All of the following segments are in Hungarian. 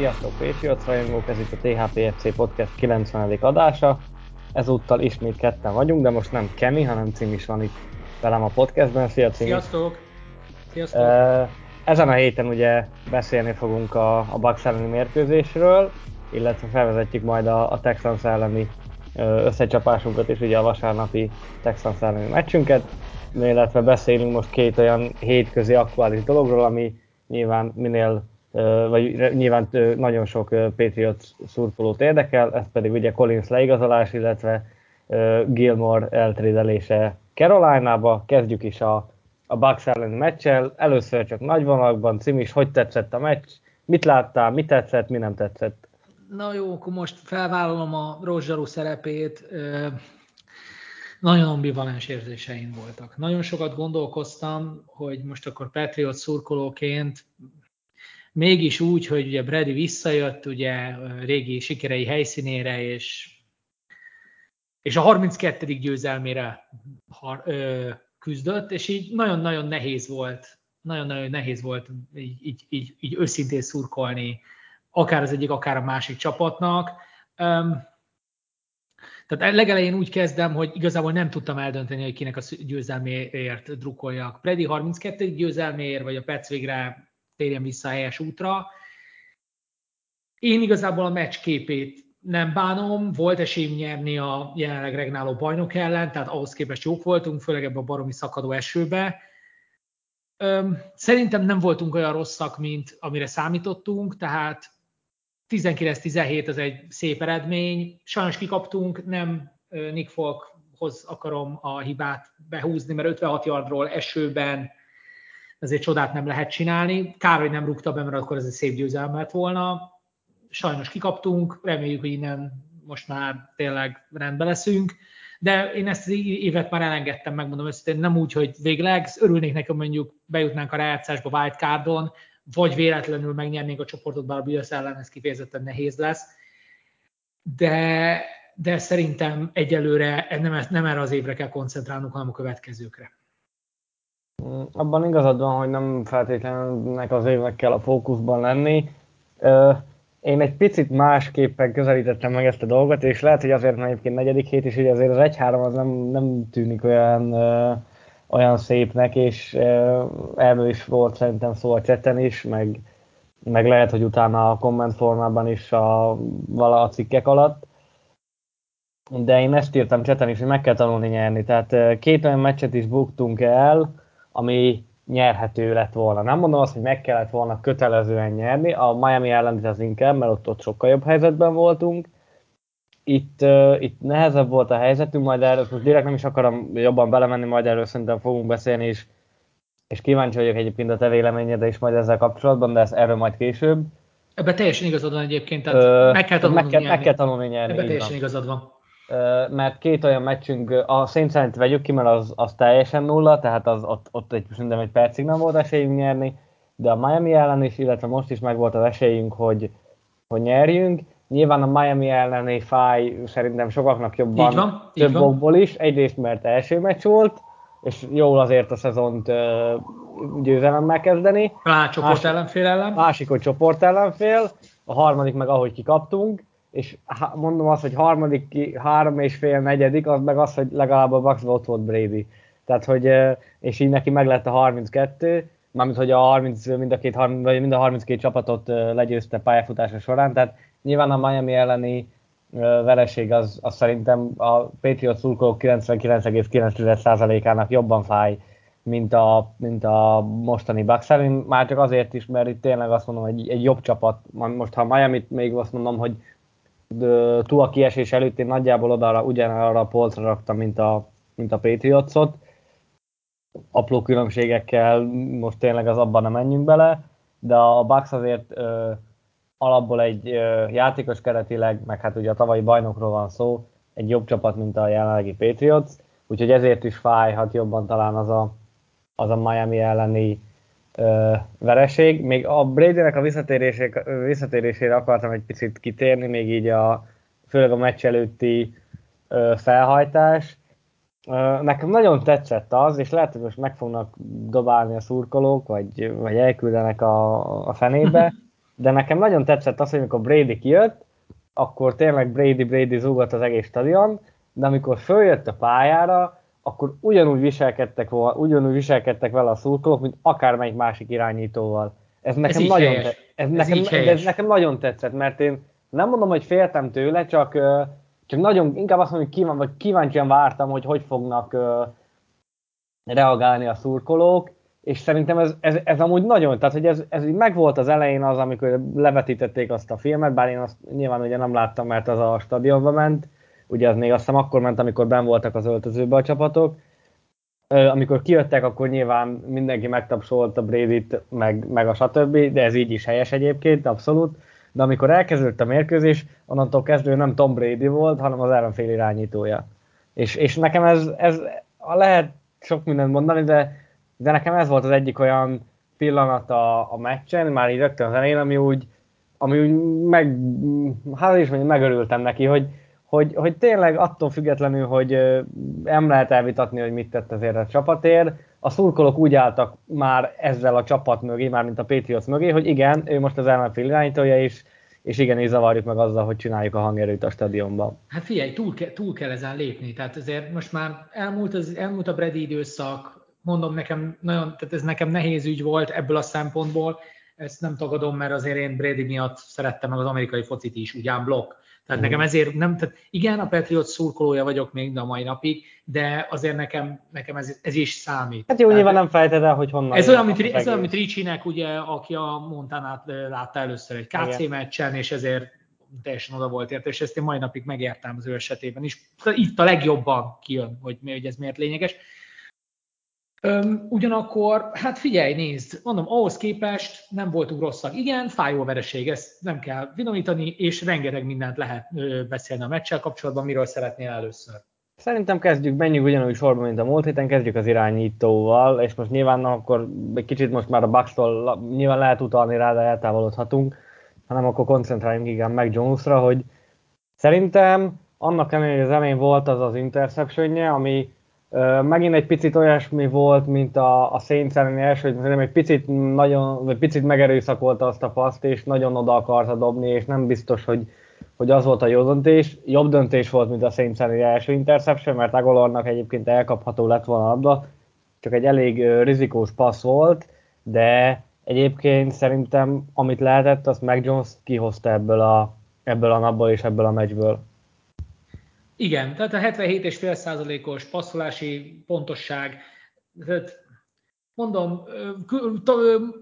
Sziasztok Patriots rajongók, ez itt a THPFC Podcast 90. adása. Ezúttal ismét ketten vagyunk, de most nem Kemi, hanem Cim is van itt velem a podcastben. Szia Cim! Sziasztok! Sziasztok! Ezen a héten ugye beszélni fogunk a, a Bucks elleni mérkőzésről, illetve felvezetjük majd a, a Texans elleni összecsapásunkat is, ugye a vasárnapi Texans elleni meccsünket, illetve beszélünk most két olyan hétközi aktuális dologról, ami nyilván minél vagy nyilván nagyon sok Patriots szurkolót érdekel, ez pedig ugye Collins leigazolás, illetve Gilmore eltrédelése Caroline-ba. Kezdjük is a, a Bucks elleni meccsel. Először csak nagy vonalakban, Cimis, hogy tetszett a meccs? Mit láttál, mi tetszett, mi nem tetszett? Na jó, akkor most felvállalom a Rozsarú szerepét. Nagyon ambivalens érzéseim voltak. Nagyon sokat gondolkoztam, hogy most akkor Patriot szurkolóként mégis úgy, hogy ugye Brady visszajött ugye régi sikerei helyszínére, és, és a 32. győzelmére har, ö, küzdött, és így nagyon-nagyon nehéz volt, nagyon-nagyon nehéz volt így, így, így, így őszintén szurkolni, akár az egyik, akár a másik csapatnak. Um, tehát legelején úgy kezdem, hogy igazából nem tudtam eldönteni, hogy kinek a győzelméért drukkoljak. Brady 32. győzelméért, vagy a Pets végre térjen vissza a helyes útra. Én igazából a meccs képét nem bánom, volt esélyünk nyerni a jelenleg regnáló bajnok ellen, tehát ahhoz képest jók voltunk, főleg ebben a baromi szakadó esőbe. Szerintem nem voltunk olyan rosszak, mint amire számítottunk, tehát 19-17 az egy szép eredmény. Sajnos kikaptunk, nem Nick Folkhoz akarom a hibát behúzni, mert 56 yardról esőben ezért csodát nem lehet csinálni. Kár, hogy nem rúgta be, mert akkor ez egy szép győzelem lett volna. Sajnos kikaptunk, reméljük, hogy innen most már tényleg rendbe leszünk. De én ezt az évet már elengedtem, megmondom őszintén, nem úgy, hogy végleg, örülnék nekem mondjuk bejutnánk a rájátszásba wildcardon, vagy véletlenül megnyernénk a csoportot, bár a Bills ellen ez kifejezetten nehéz lesz. De, de szerintem egyelőre nem, nem erre az évre kell koncentrálnunk, hanem a következőkre. Abban igazad van, hogy nem feltétlenül az évnek kell a fókuszban lenni. Én egy picit másképpen közelítettem meg ezt a dolgot, és lehet, hogy azért, mert egyébként negyedik hét is, hogy azért az 1-3 az nem, nem tűnik olyan, olyan szépnek, és erről is volt szerintem szó a cseten is, meg, meg lehet, hogy utána a komment formában is a, vala a cikkek alatt. De én ezt írtam cseten is, hogy meg kell tanulni nyerni. Tehát két olyan meccset is buktunk el, ami nyerhető lett volna. Nem mondom azt, hogy meg kellett volna kötelezően nyerni, a Miami ellen az inkább, mert ott, ott sokkal jobb helyzetben voltunk. Itt, uh, itt nehezebb volt a helyzetünk, majd erről most direkt nem is akarom jobban belemenni, majd erről szerintem fogunk beszélni, és, és kíváncsi vagyok egyébként a te véleményedre is majd ezzel kapcsolatban, de ez erről majd később. Ebben teljesen igazad van egyébként, tehát uh, meg kell tanulni meg kell, nyerni. Meg kell tanulni nyerni. Ebben teljesen van. igazad van mert két olyan meccsünk, a Saints vegyük ki, mert az, az teljesen nulla, tehát az, ott, ott egy, szerintem egy percig nem volt esélyünk nyerni, de a Miami ellen is, illetve most is meg volt az esélyünk, hogy, hogy nyerjünk. Nyilván a Miami elleni fáj szerintem sokaknak jobban, így van, több okból is. Egyrészt, mert első meccs volt, és jól azért a szezont uh, győzelemmel kezdeni. Á, csoport ellenfél ellen. Másik, hogy csoport ellenfél. A harmadik meg ahogy kikaptunk és mondom azt, hogy harmadik, három és fél, negyedik, az meg az, hogy legalább a Bucks ott volt Brady. Tehát, hogy, és így neki meg lett a 32, mármint, hogy a 30, mind a, két, vagy mind a 32 csapatot legyőzte pályafutása során, tehát nyilván a Miami elleni vereség az, az szerintem a Patriot szurkolók 99,9%-ának jobban fáj, mint a, mint a mostani Bucks ellen. Már csak azért is, mert itt tényleg azt mondom, hogy egy jobb csapat, most ha Miami-t még azt mondom, hogy Tua kiesés előtt én nagyjából oda ugyanarra a polcra raktam, mint a, mint a Patriotsot. Apró különbségekkel most tényleg az abban nem menjünk bele. de a Bucks azért ö, alapból egy ö, játékos keretileg, meg hát ugye a tavalyi bajnokról van szó, egy jobb csapat, mint a jelenlegi Patriots, úgyhogy ezért is fájhat jobban talán az a, az a Miami elleni vereség. Még a Brady-nek a visszatérésére, akartam egy picit kitérni, még így a, főleg a meccs előtti felhajtás. Nekem nagyon tetszett az, és lehet, hogy most meg fognak dobálni a szurkolók, vagy, vagy elküldenek a, a fenébe, de nekem nagyon tetszett az, hogy amikor Brady kijött, akkor tényleg Brady Brady zúgott az egész stadion, de amikor följött a pályára, akkor ugyanúgy viselkedtek, ugyanúgy viselkedtek vele a szurkolók, mint akármelyik másik irányítóval. Ez nekem, ez nagyon, te, ez, ez, nekem, ez nekem nagyon tetszett, mert én nem mondom, hogy féltem tőle, csak, csak nagyon, inkább azt mondom, hogy kíván, vagy kíváncsian vártam, hogy hogy fognak reagálni a szurkolók, és szerintem ez, ez, ez amúgy nagyon, tehát hogy ez, ez megvolt az elején az, amikor levetítették azt a filmet, bár én azt nyilván ugye nem láttam, mert az a stadionba ment, ugye az még azt hiszem akkor ment, amikor ben voltak az öltözőbe a csapatok, amikor kijöttek, akkor nyilván mindenki megtapsolt a Brady-t, meg, meg a stb., de ez így is helyes egyébként, abszolút. De amikor elkezdődött a mérkőzés, onnantól kezdve nem Tom Brady volt, hanem az ellenfél irányítója. És, és nekem ez, ez lehet sok mindent mondani, de, de nekem ez volt az egyik olyan pillanat a, a meccsen, már így rögtön az elején, ami úgy, ami úgy meg, hát is mondjam, megörültem neki, hogy, hogy, hogy tényleg attól függetlenül, hogy nem lehet elvitatni, hogy mit tett azért a csapatért, a szurkolók úgy álltak már ezzel a csapat mögé, már mint a Patriots mögé, hogy igen, ő most az ellenfél irányítója is, és igen, és zavarjuk meg azzal, hogy csináljuk a hangerőt a stadionban. Hát figyelj, túl, ke, túl kell ezen lépni, tehát azért most már elmúlt, az, elmúlt a Brady időszak, mondom nekem, nagyon, tehát ez nekem nehéz ügy volt ebből a szempontból, ezt nem tagadom, mert azért én Brady miatt szerettem meg az amerikai focit is, ugyan blokk, tehát nekem ezért nem, tehát igen, a Patriot szurkolója vagyok még a mai napig, de azért nekem, nekem ez, ez is számít. Hát jó, tehát, nyilván nem fejted el, hogy honnan. Ez olyan, mint, ez olyan, mint Ricsinek, ugye, aki a Montanát látta először egy KC igen. meccsen, és ezért teljesen oda volt érte, és ezt én mai napig megértem az ő esetében is. Itt a legjobban kijön, hogy, hogy ez miért lényeges. Öm, ugyanakkor, hát figyelj, nézd, mondom, ahhoz képest nem voltunk rosszak. Igen, fájó a vereség, ezt nem kell vinomítani, és rengeteg mindent lehet ö, beszélni a meccsel kapcsolatban, miről szeretnél először. Szerintem kezdjük, menjünk ugyanúgy sorba, mint a múlt héten, kezdjük az irányítóval, és most nyilván akkor egy kicsit most már a bucks nyilván lehet utalni rá, de eltávolodhatunk, hanem akkor koncentráljunk igen meg Jonesra, hogy szerintem annak ellenére, hogy az elején volt az az interceptionje, ami Megint egy picit olyasmi volt, mint a, a Saints első, hogy egy picit, nagyon, vagy picit megerőszakolta azt a paszt, és nagyon oda akarta dobni, és nem biztos, hogy, hogy az volt a jó döntés. Jobb döntés volt, mint a Saints első interception, mert Agolornak egyébként elkapható lett volna a csak egy elég rizikós passz volt, de egyébként szerintem amit lehetett, azt Mac Jones kihozta ebből a, ebből a napból és ebből a meccsből. Igen, tehát a 77,5%-os passzolási pontosság, tehát mondom,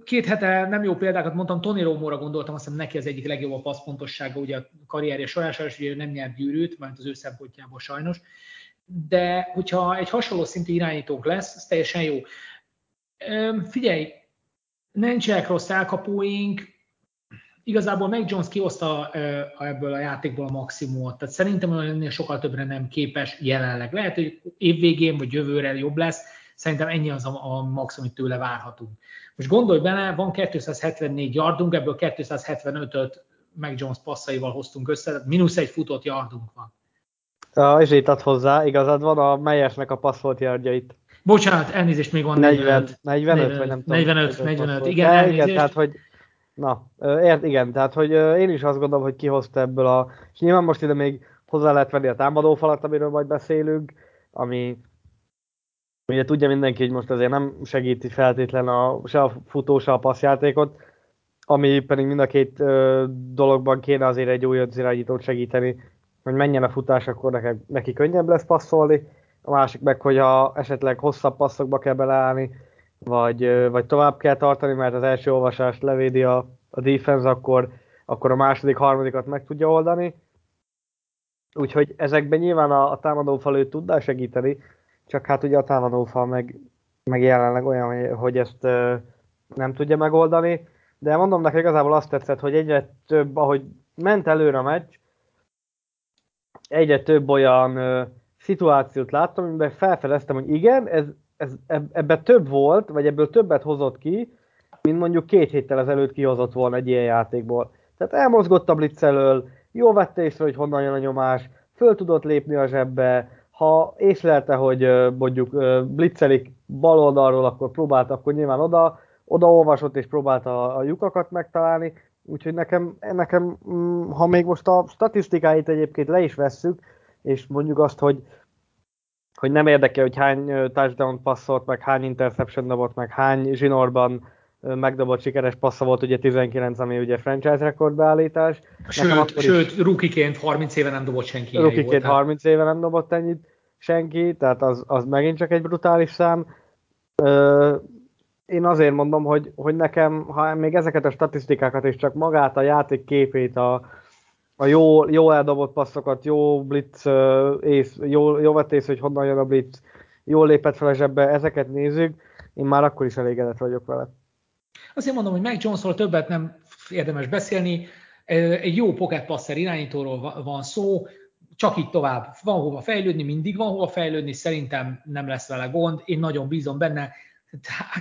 két hete nem jó példákat mondtam, Tony Romóra gondoltam, azt hiszem neki az egyik legjobb a passzpontossága ugye a karrierje során, és ugye nem nyert gyűrűt, mert az ő szempontjából sajnos. De hogyha egy hasonló szintű irányítónk lesz, ez teljesen jó. Figyelj, nincsenek rossz elkapóink, igazából meg Jones kihozta ebből a játékból a maximumot, tehát szerintem ennél sokkal többre nem képes jelenleg. Lehet, hogy évvégén vagy jövőre jobb lesz, szerintem ennyi az a, a maximum, amit tőle várhatunk. Most gondolj bele, van 274 yardunk, ebből 275-öt meg Jones passzaival hoztunk össze, tehát mínusz egy futott yardunk van. A, és itt ad hozzá, igazad van, a Meyesnek a passzolt yardjait. Bocsánat, elnézést, még van 45. 45, 45 vagy nem 45, tudom. 45, 45, igen, elnézést. igen, tehát hogy Na, ért, igen, tehát hogy én is azt gondolom, hogy kihozta ebből a... És nyilván most ide még hozzá lehet venni a támadófalat, amiről majd beszélünk, ami ugye tudja mindenki, hogy most azért nem segíti feltétlen a, se a futó, se a passzjátékot, ami pedig mind a két ö, dologban kéne azért egy új irányítót segíteni, hogy menjen a futás, akkor neki, neki könnyebb lesz passzolni, a másik meg, hogy ha esetleg hosszabb passzokba kell beleállni, vagy, vagy tovább kell tartani, mert az első olvasást levédi a, a defense, akkor, akkor a második, harmadikat meg tudja oldani. Úgyhogy ezekben nyilván a, a támadófal ő tudná segíteni, csak hát ugye a támadófal meg, meg jelenleg olyan, hogy ezt ö, nem tudja megoldani. de mondom neked igazából azt tetszett, hogy egyre több, ahogy ment előre a meccs, egyre több olyan ö, szituációt láttam, amiben felfedeztem, hogy igen, ez, ez, ebbe több volt, vagy ebből többet hozott ki, mint mondjuk két héttel ezelőtt kihozott volna egy ilyen játékból. Tehát elmozgott a blitz elől, jól vette észre, hogy honnan jön a nyomás, föl tudott lépni a zsebbe, ha észlelte, hogy mondjuk blitzelik bal oldalról, akkor próbálta, akkor nyilván oda, oda olvasott és próbálta a lyukakat megtalálni, úgyhogy nekem, nekem, mm, ha még most a statisztikáit egyébként le is vesszük, és mondjuk azt, hogy, hogy nem érdekel, hogy hány touchdown passzolt, meg hány interception dobott, meg hány zsinórban megdobott sikeres passza volt, ugye 19, ami ugye franchise rekordbeállítás. Sőt, sőt rukiként 30 éve nem dobott senki. Rukiként 30 éve nem dobott ennyit senki, tehát az, az megint csak egy brutális szám. Ö, én azért mondom, hogy, hogy nekem, ha még ezeket a statisztikákat és csak magát a játék képét, a, a jó, jó eldobott passzokat, jó blitz, ész, jó, jó vetész, hogy honnan jön a blitz, jól lépett fel a zsebbe, ezeket nézzük, én már akkor is elégedett vagyok vele. Azért mondom, hogy Mike Jonesról többet nem érdemes beszélni. Egy jó pocket passer irányítóról van szó, csak így tovább. Van hova fejlődni, mindig van hova fejlődni, szerintem nem lesz vele gond, én nagyon bízom benne.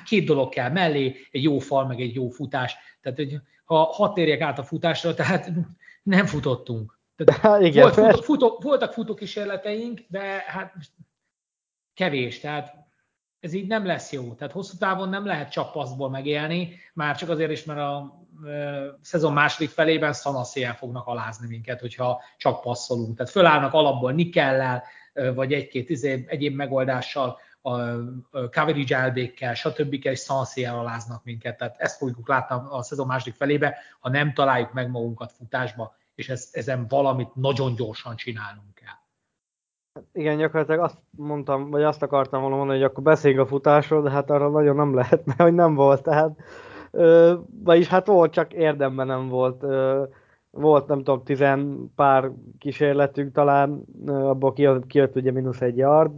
Két dolog kell mellé, egy jó fal, meg egy jó futás. Tehát, hogy ha hat térjek át a futásra, tehát nem futottunk. Tehát Igen, volt, futó, futó, voltak futókísérleteink, de hát kevés, tehát ez így nem lesz jó. Tehát hosszú távon nem lehet csak passzból megélni, már csak azért is, mert a szezon második felében szanaszéjel fognak alázni minket, hogyha csak passzolunk. Tehát fölállnak alapból nikellel, vagy egy-két izé, egyéb megoldással, a coverage elbékkel, stb. és szanaszéjel aláznak minket. Tehát ezt fogjuk látni a szezon második felébe, ha nem találjuk meg magunkat futásba, és ez, ezen valamit nagyon gyorsan csinálnunk kell. Igen, gyakorlatilag azt mondtam, vagy azt akartam volna mondani, hogy akkor beszéljünk a futásról, de hát arra nagyon nem lehet, mert hogy nem volt, tehát ö, vagyis hát volt, csak érdemben nem volt. Ö, volt, nem tudom, tizen pár kísérletünk talán, abból kijött, kijött ugye mínusz egy yard.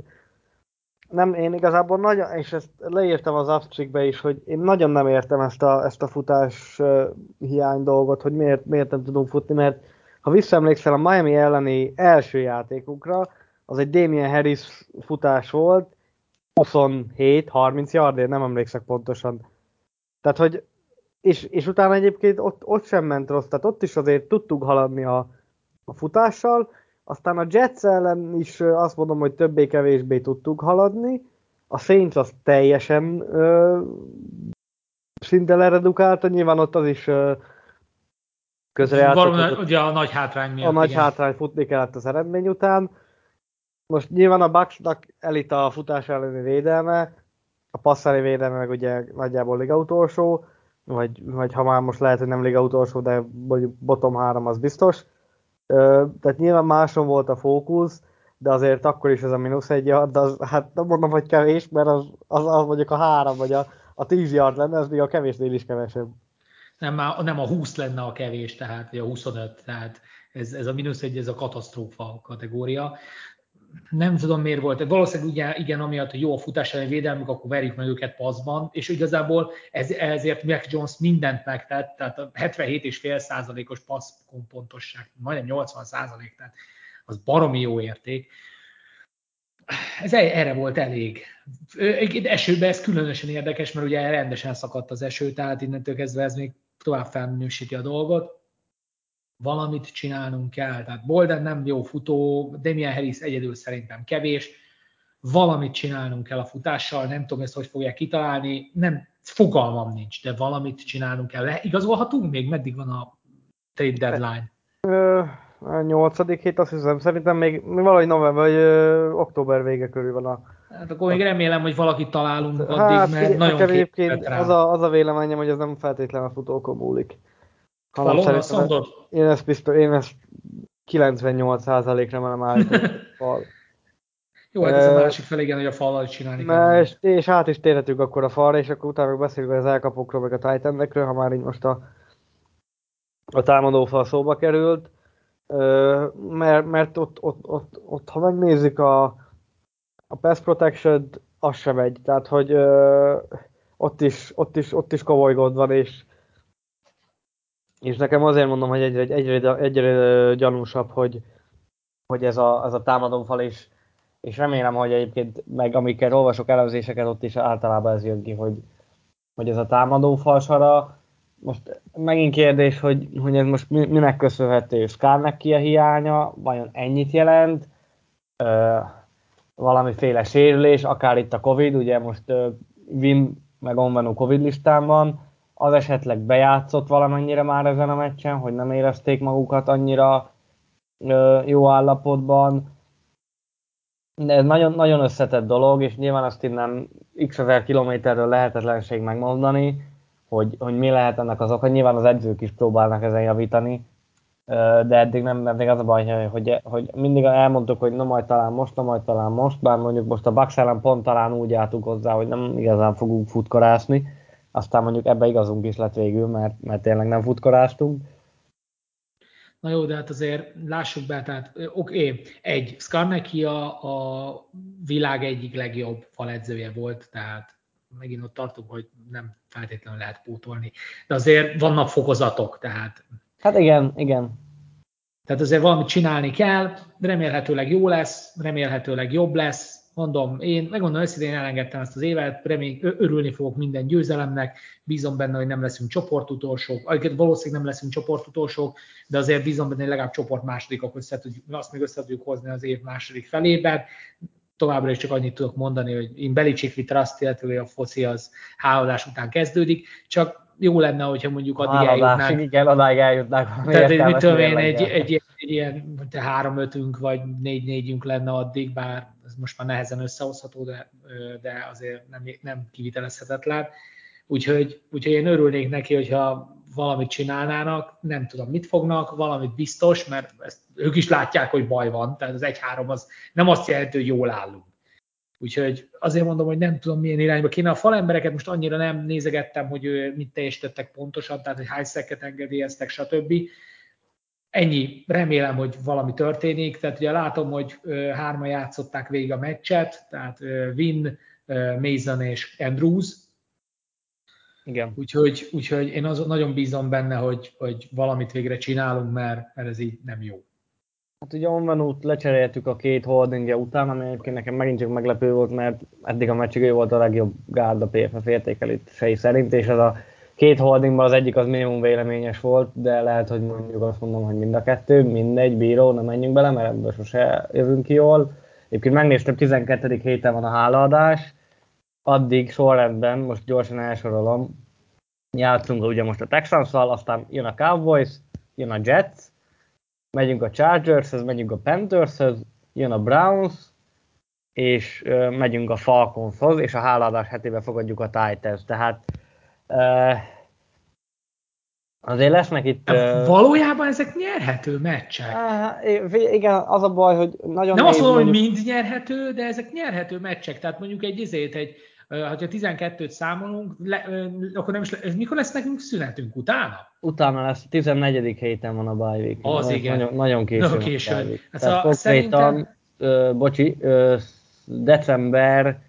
Nem, én igazából nagyon, és ezt leírtam az abstrikbe is, hogy én nagyon nem értem ezt a, ezt a futás hiány dolgot, hogy miért, miért nem tudunk futni, mert ha visszaemlékszel a Miami elleni első játékunkra, az egy Damien Harris futás volt, 27-30 yardért, nem emlékszek pontosan. Tehát, hogy és, és utána egyébként ott, ott sem ment rossz, tehát ott is azért tudtuk haladni a, a futással, aztán a Jets ellen is azt mondom, hogy többé-kevésbé tudtuk haladni, a Saints az teljesen ö, szinte leredukálta, nyilván ott az is ö, közrejátszott. Ugye a nagy hátrány miatt. A nagy igen. hátrány futni kellett az eredmény után, most nyilván a Bucksnak elit a futás elleni védelme, a passzali védelme meg ugye nagyjából liga utolsó, vagy, vagy ha már most lehet, hogy nem liga utolsó, de mondjuk bottom 3 az biztos. Tehát nyilván máson volt a fókusz, de azért akkor is ez a mínusz egy yard, az, hát nem mondom, hogy kevés, mert az, az, az mondjuk a három vagy a, a 10 yard lenne, az még a kevésnél is kevesebb. Nem, nem a 20 lenne a kevés, tehát vagy a 25, tehát ez, ez a mínusz egy, ez a katasztrófa kategória nem tudom miért volt, valószínűleg ugye, igen, amiatt, hogy jó a futás elleni védelmük, akkor verjük meg őket passzban, és igazából ez, ezért Mac Jones mindent megtett, tehát a 77,5 os passz pontosság, majdnem 80 százalék, tehát az baromi jó érték. Ez erre volt elég. Esőben ez különösen érdekes, mert ugye rendesen szakadt az eső, tehát innentől kezdve ez még tovább felminősíti a dolgot valamit csinálnunk kell. Tehát Bolden nem jó futó, Damian Harris egyedül szerintem kevés, valamit csinálnunk kell a futással, nem tudom ezt, hogy fogják kitalálni, nem, fogalmam nincs, de valamit csinálnunk kell. Igazolhatunk még? Meddig van a trade deadline? Ö, a nyolcadik hét, azt hiszem, szerintem még valahogy november vagy ö, október vége körül van a... Hát akkor még remélem, hogy valakit találunk addig, hát, mert nagyon egyébként az a, az a véleményem, hogy ez nem feltétlenül a futókon múlik. Falon, azt mondod? Én ezt biztos, én ezt 98%-ra merem állítani. fal. Jó, hát ez a másik fel, igen, hogy a fallal csinálni kell. És, és át is térhetünk akkor a falra, és akkor utána beszélünk az elkapokról, meg a titan ha már így most a, a támadó fal szóba került. Mert, mert ott, ott, ott, ott, ha megnézzük a, a pass protection az sem megy. Tehát, hogy ott is, ott is, ott is komoly gond van, és És nekem azért mondom, hogy egyre, egyre, egyre gyanúsabb, hogy, hogy ez a, ez a támadófal is, és remélem, hogy egyébként meg amikkel olvasok elemzéseket, ott is általában ez jön ki, hogy, hogy ez a támadófal sara, most megint kérdés, hogy, hogy ez most minek köszönhető? Skarnek ki a hiánya? Vajon ennyit jelent? Ö, valamiféle sérülés, akár itt a Covid, ugye most ö, Vin meg Onvenu Covid listán van, az esetleg bejátszott valamennyire már ezen a meccsen, hogy nem érezték magukat annyira jó állapotban. De ez nagyon, nagyon összetett dolog, és nyilván azt innen x ezer kilométerről lehetetlenség megmondani, hogy, hogy mi lehet ennek az oka. Nyilván az edzők is próbálnak ezen javítani, de eddig nem, eddig az a baj, hogy, hogy mindig elmondtuk, hogy na majd talán most, na majd talán most, bár mondjuk most a Bucks ellen pont talán úgy álltunk hozzá, hogy nem igazán fogunk futkorászni, aztán mondjuk ebbe igazunk is lett végül, mert, mert tényleg nem futkoráztunk. Na jó, de hát azért lássuk be, tehát oké, egy, Skarneki a, a világ egyik legjobb faledzője volt, tehát megint ott tartunk, hogy nem feltétlenül lehet pótolni. De azért vannak fokozatok, tehát... Hát igen, igen. Tehát azért valamit csinálni kell, remélhetőleg jó lesz, remélhetőleg jobb lesz. Mondom, én megmondom őszintén, elengedtem ezt az évet, remény, örülni fogok minden győzelemnek, bízom benne, hogy nem leszünk csoportutolsók, Azért valószínűleg nem leszünk csoportutolsók, de azért bízom benne, hogy legalább csoport másodikok össze tudjuk, azt még össze tudjuk hozni az év második felében továbbra is csak annyit tudok mondani, hogy én Belicsikli Trust, illetve a foci az háladás után kezdődik, csak jó lenne, hogyha mondjuk addig eljutnánk. Igen, odáig eljutnánk. Tehát mit tudom én, egy, egy, egy, egy ilyen három ötünk vagy négy négyünk lenne addig, bár ez most már nehezen összehozható, de, de azért nem, nem kivitelezhetetlen. Úgyhogy, úgyhogy én örülnék neki, hogyha valamit csinálnának, nem tudom, mit fognak, valamit biztos, mert ezt ők is látják, hogy baj van, tehát az 1-3 az nem azt jelenti, hogy jól állunk. Úgyhogy azért mondom, hogy nem tudom, milyen irányba kéne. A falembereket most annyira nem nézegettem, hogy mit teljesítettek pontosan, tehát hogy hány szeket engedélyeztek, stb. Ennyi, remélem, hogy valami történik. Tehát ugye látom, hogy hárma játszották végig a meccset, tehát Win, Mason és Andrews, igen. Úgyhogy, úgyhogy én az, nagyon bízom benne, hogy, hogy valamit végre csinálunk, mert, mert ez így nem jó. Hát ugye Onvenút lecseréltük a két holdingja után, ami egyébként nekem megint csak meglepő volt, mert eddig a meccsig ő volt a legjobb gárda PFF értékelítései szerint, és ez a két holdingban az egyik az minimum véleményes volt, de lehet, hogy mondjuk azt mondom, hogy mind a kettő, mindegy, bíró, nem menjünk bele, mert ebből sose jövünk ki jól. Egyébként megnéztem, 12. héten van a hálaadás, addig sorrendben, most gyorsan elsorolom, játszunk ugye most a texans aztán jön a Cowboys, jön a Jets, megyünk a Chargershez, megyünk a Panthershez, jön a Browns, és megyünk a Falconshoz, és a háladás hetében fogadjuk a Titans. Tehát azért lesznek itt... Uh, Valójában ezek nyerhető meccsek. Igen, az a baj, hogy nagyon Nem azt mondom, hogy mind nyerhető, de ezek nyerhető meccsek. Tehát mondjuk egy izét, egy ha 12-t számolunk, le, akkor nem is, le, mikor lesz nekünk szünetünk? Utána? Utána lesz, 14. héten van a bye week. Az nagyon, igen. Nagyon, nagyon későn. Nagyon későn. Hát Tehát a, szerintem... ö, bocsi, ö, december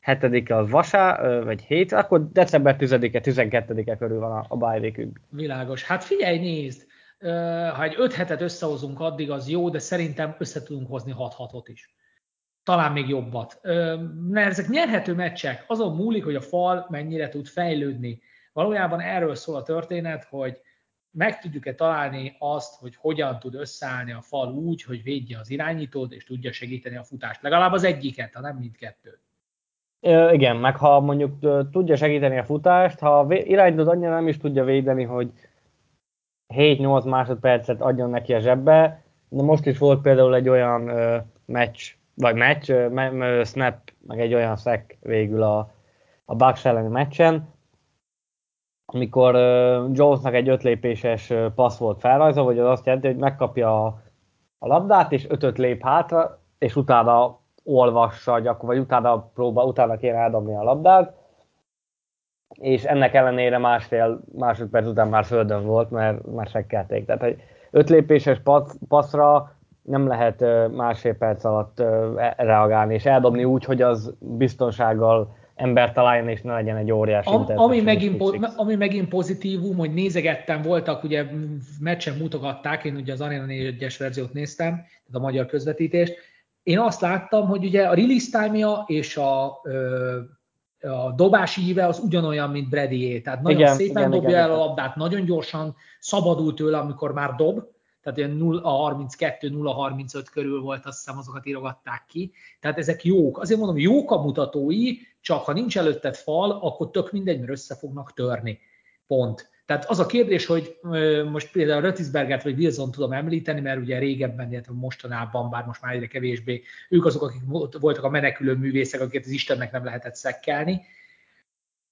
7 az vasá, vagy 7, akkor december 10-e, 12-e körül van a, a week Világos. Hát figyelj, nézd, ha egy 5 hetet összehozunk addig, az jó, de szerintem össze tudunk hozni 6-6-ot is talán még jobbat. Mert ezek nyerhető meccsek, azon múlik, hogy a fal mennyire tud fejlődni. Valójában erről szól a történet, hogy meg tudjuk-e találni azt, hogy hogyan tud összeállni a fal úgy, hogy védje az irányítót, és tudja segíteni a futást. Legalább az egyiket, ha nem mindkettőt. Igen, meg ha mondjuk tudja segíteni a futást, ha a irányítót annyira nem is tudja védeni, hogy 7-8 másodpercet adjon neki a zsebbe, de most is volt például egy olyan meccs, vagy meccs, me, snap, meg egy olyan szek végül a, a Bucks elleni meccsen, amikor uh, Jonesnak egy ötlépéses uh, passz volt felrajzolva, hogy az azt jelenti, hogy megkapja a, a labdát, és ötöt lép hátra, és utána olvassa, gyakor, vagy utána próbál, utána kéne eldobni a labdát, és ennek ellenére másfél másodperc után már földön volt, mert már sekkelték. Tehát egy ötlépéses passz, passzra nem lehet másfél perc alatt e, reagálni, és eldobni úgy, hogy az biztonsággal ember találjon, és ne legyen egy óriási Am, ami, megint, po- ami megint pozitívum, hogy nézegettem, voltak, ugye meccsen mutogatták, én ugye az Arena 4-es verziót néztem, tehát a magyar közvetítést, én azt láttam, hogy ugye a release time és a, a dobási íve az ugyanolyan, mint Bradyé. Tehát nagyon igen, szépen igen, dobja igen, el a labdát, nagyon gyorsan szabadul tőle, amikor már dob, tehát ilyen 0 a 32, 0 35 körül volt, azt hiszem azokat írogatták ki. Tehát ezek jók. Azért mondom, jók a mutatói, csak ha nincs előtted fal, akkor tök mindegy, mert össze fognak törni. Pont. Tehát az a kérdés, hogy most például Rötisbergert vagy Wilson tudom említeni, mert ugye régebben, illetve mostanában, bár most már egyre kevésbé, ők azok, akik voltak a menekülő művészek, akiket az Istennek nem lehetett szekkelni,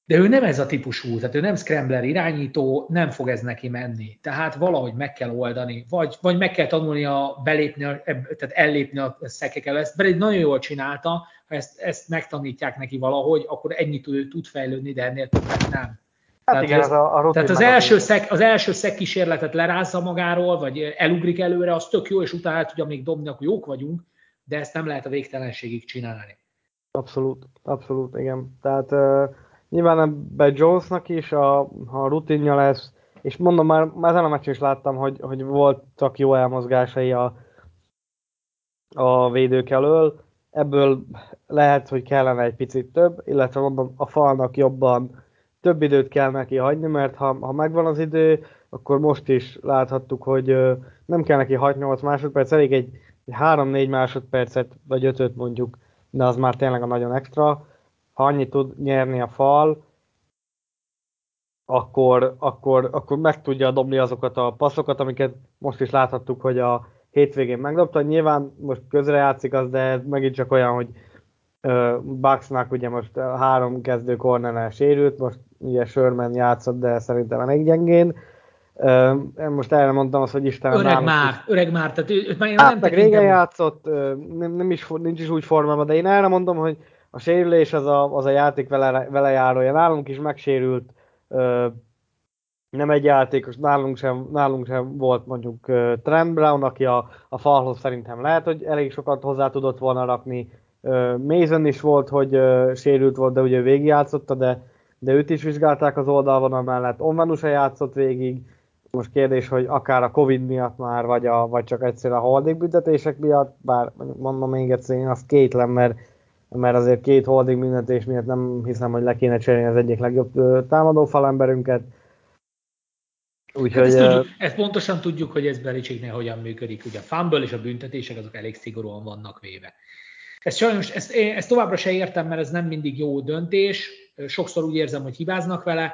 de ő nem ez a típusú, tehát ő nem scrambler irányító, nem fog ez neki menni. Tehát valahogy meg kell oldani, vagy, vagy meg kell tanulnia belépni, tehát ellépni a szekekkel. Ezt Brady nagyon jól csinálta, ha ezt, ezt megtanítják neki valahogy, akkor ennyit tud, tud fejlődni, de ennél többet nem. Hát tehát igen, ez a, a Tehát az első, szek, az első szek kísérletet lerázza magáról, vagy elugrik előre, az tök jó, és utána el tudja még dobni, akkor jók vagyunk, de ezt nem lehet a végtelenségig csinálni. Abszolút, abszolút, igen. Tehát uh, nyilván ebben Jonesnak is, a, a rutinja lesz, és mondom már, ezen a meccsen is láttam, hogy, hogy voltak jó elmozgásai a, a védők elől, ebből lehet, hogy kellene egy picit több, illetve mondom, a falnak jobban több időt kell neki hagyni, mert ha, ha megvan az idő, akkor most is láthattuk, hogy nem kell neki 6-8 másodperc, elég egy 3-4 másodpercet, vagy 5 mondjuk, de az már tényleg a nagyon extra. Ha annyit tud nyerni a fal, akkor, akkor, akkor meg tudja dobni azokat a passzokat, amiket most is láthattuk, hogy a hétvégén megdobta. Nyilván most közrejátszik az, de megint csak olyan, hogy Bucksnak ugye most három kezdő kornernel sérült, most ugye Sherman játszott, de szerintem elég gyengén. Én most erre mondtam azt, hogy Isten Öreg már, is. öreg már, tehát őt már én hát, nem meg régen játszott, nem, nem is, nincs is úgy formában, de én erre mondom, hogy a sérülés az a, az a játék vele, vele járója. Nálunk is megsérült, nem egy játékos, nálunk sem, nálunk sem volt mondjuk Trent Brown, aki a, a falhoz szerintem lehet, hogy elég sokat hozzá tudott volna rakni. Mason is volt, hogy sérült volt, de ugye végigjátszotta, de de őt is vizsgálták az oldalvonal mellett. Onvanu se játszott végig. Most kérdés, hogy akár a Covid miatt már, vagy, a, vagy csak egyszerűen a holding büntetések miatt, bár mondom még egyszer, én azt kétlem, mert, mert azért két holding büntetés miatt nem hiszem, hogy le kéne cserélni az egyik legjobb támadó falemberünket. Úgyhogy, hát ezt, tudjuk, ezt pontosan tudjuk, hogy ez Belicsiknél hogyan működik. Ugye a fumble és a büntetések azok elég szigorúan vannak véve. Ezt sajnos, ezt, ezt továbbra se értem, mert ez nem mindig jó döntés. Sokszor úgy érzem, hogy hibáznak vele,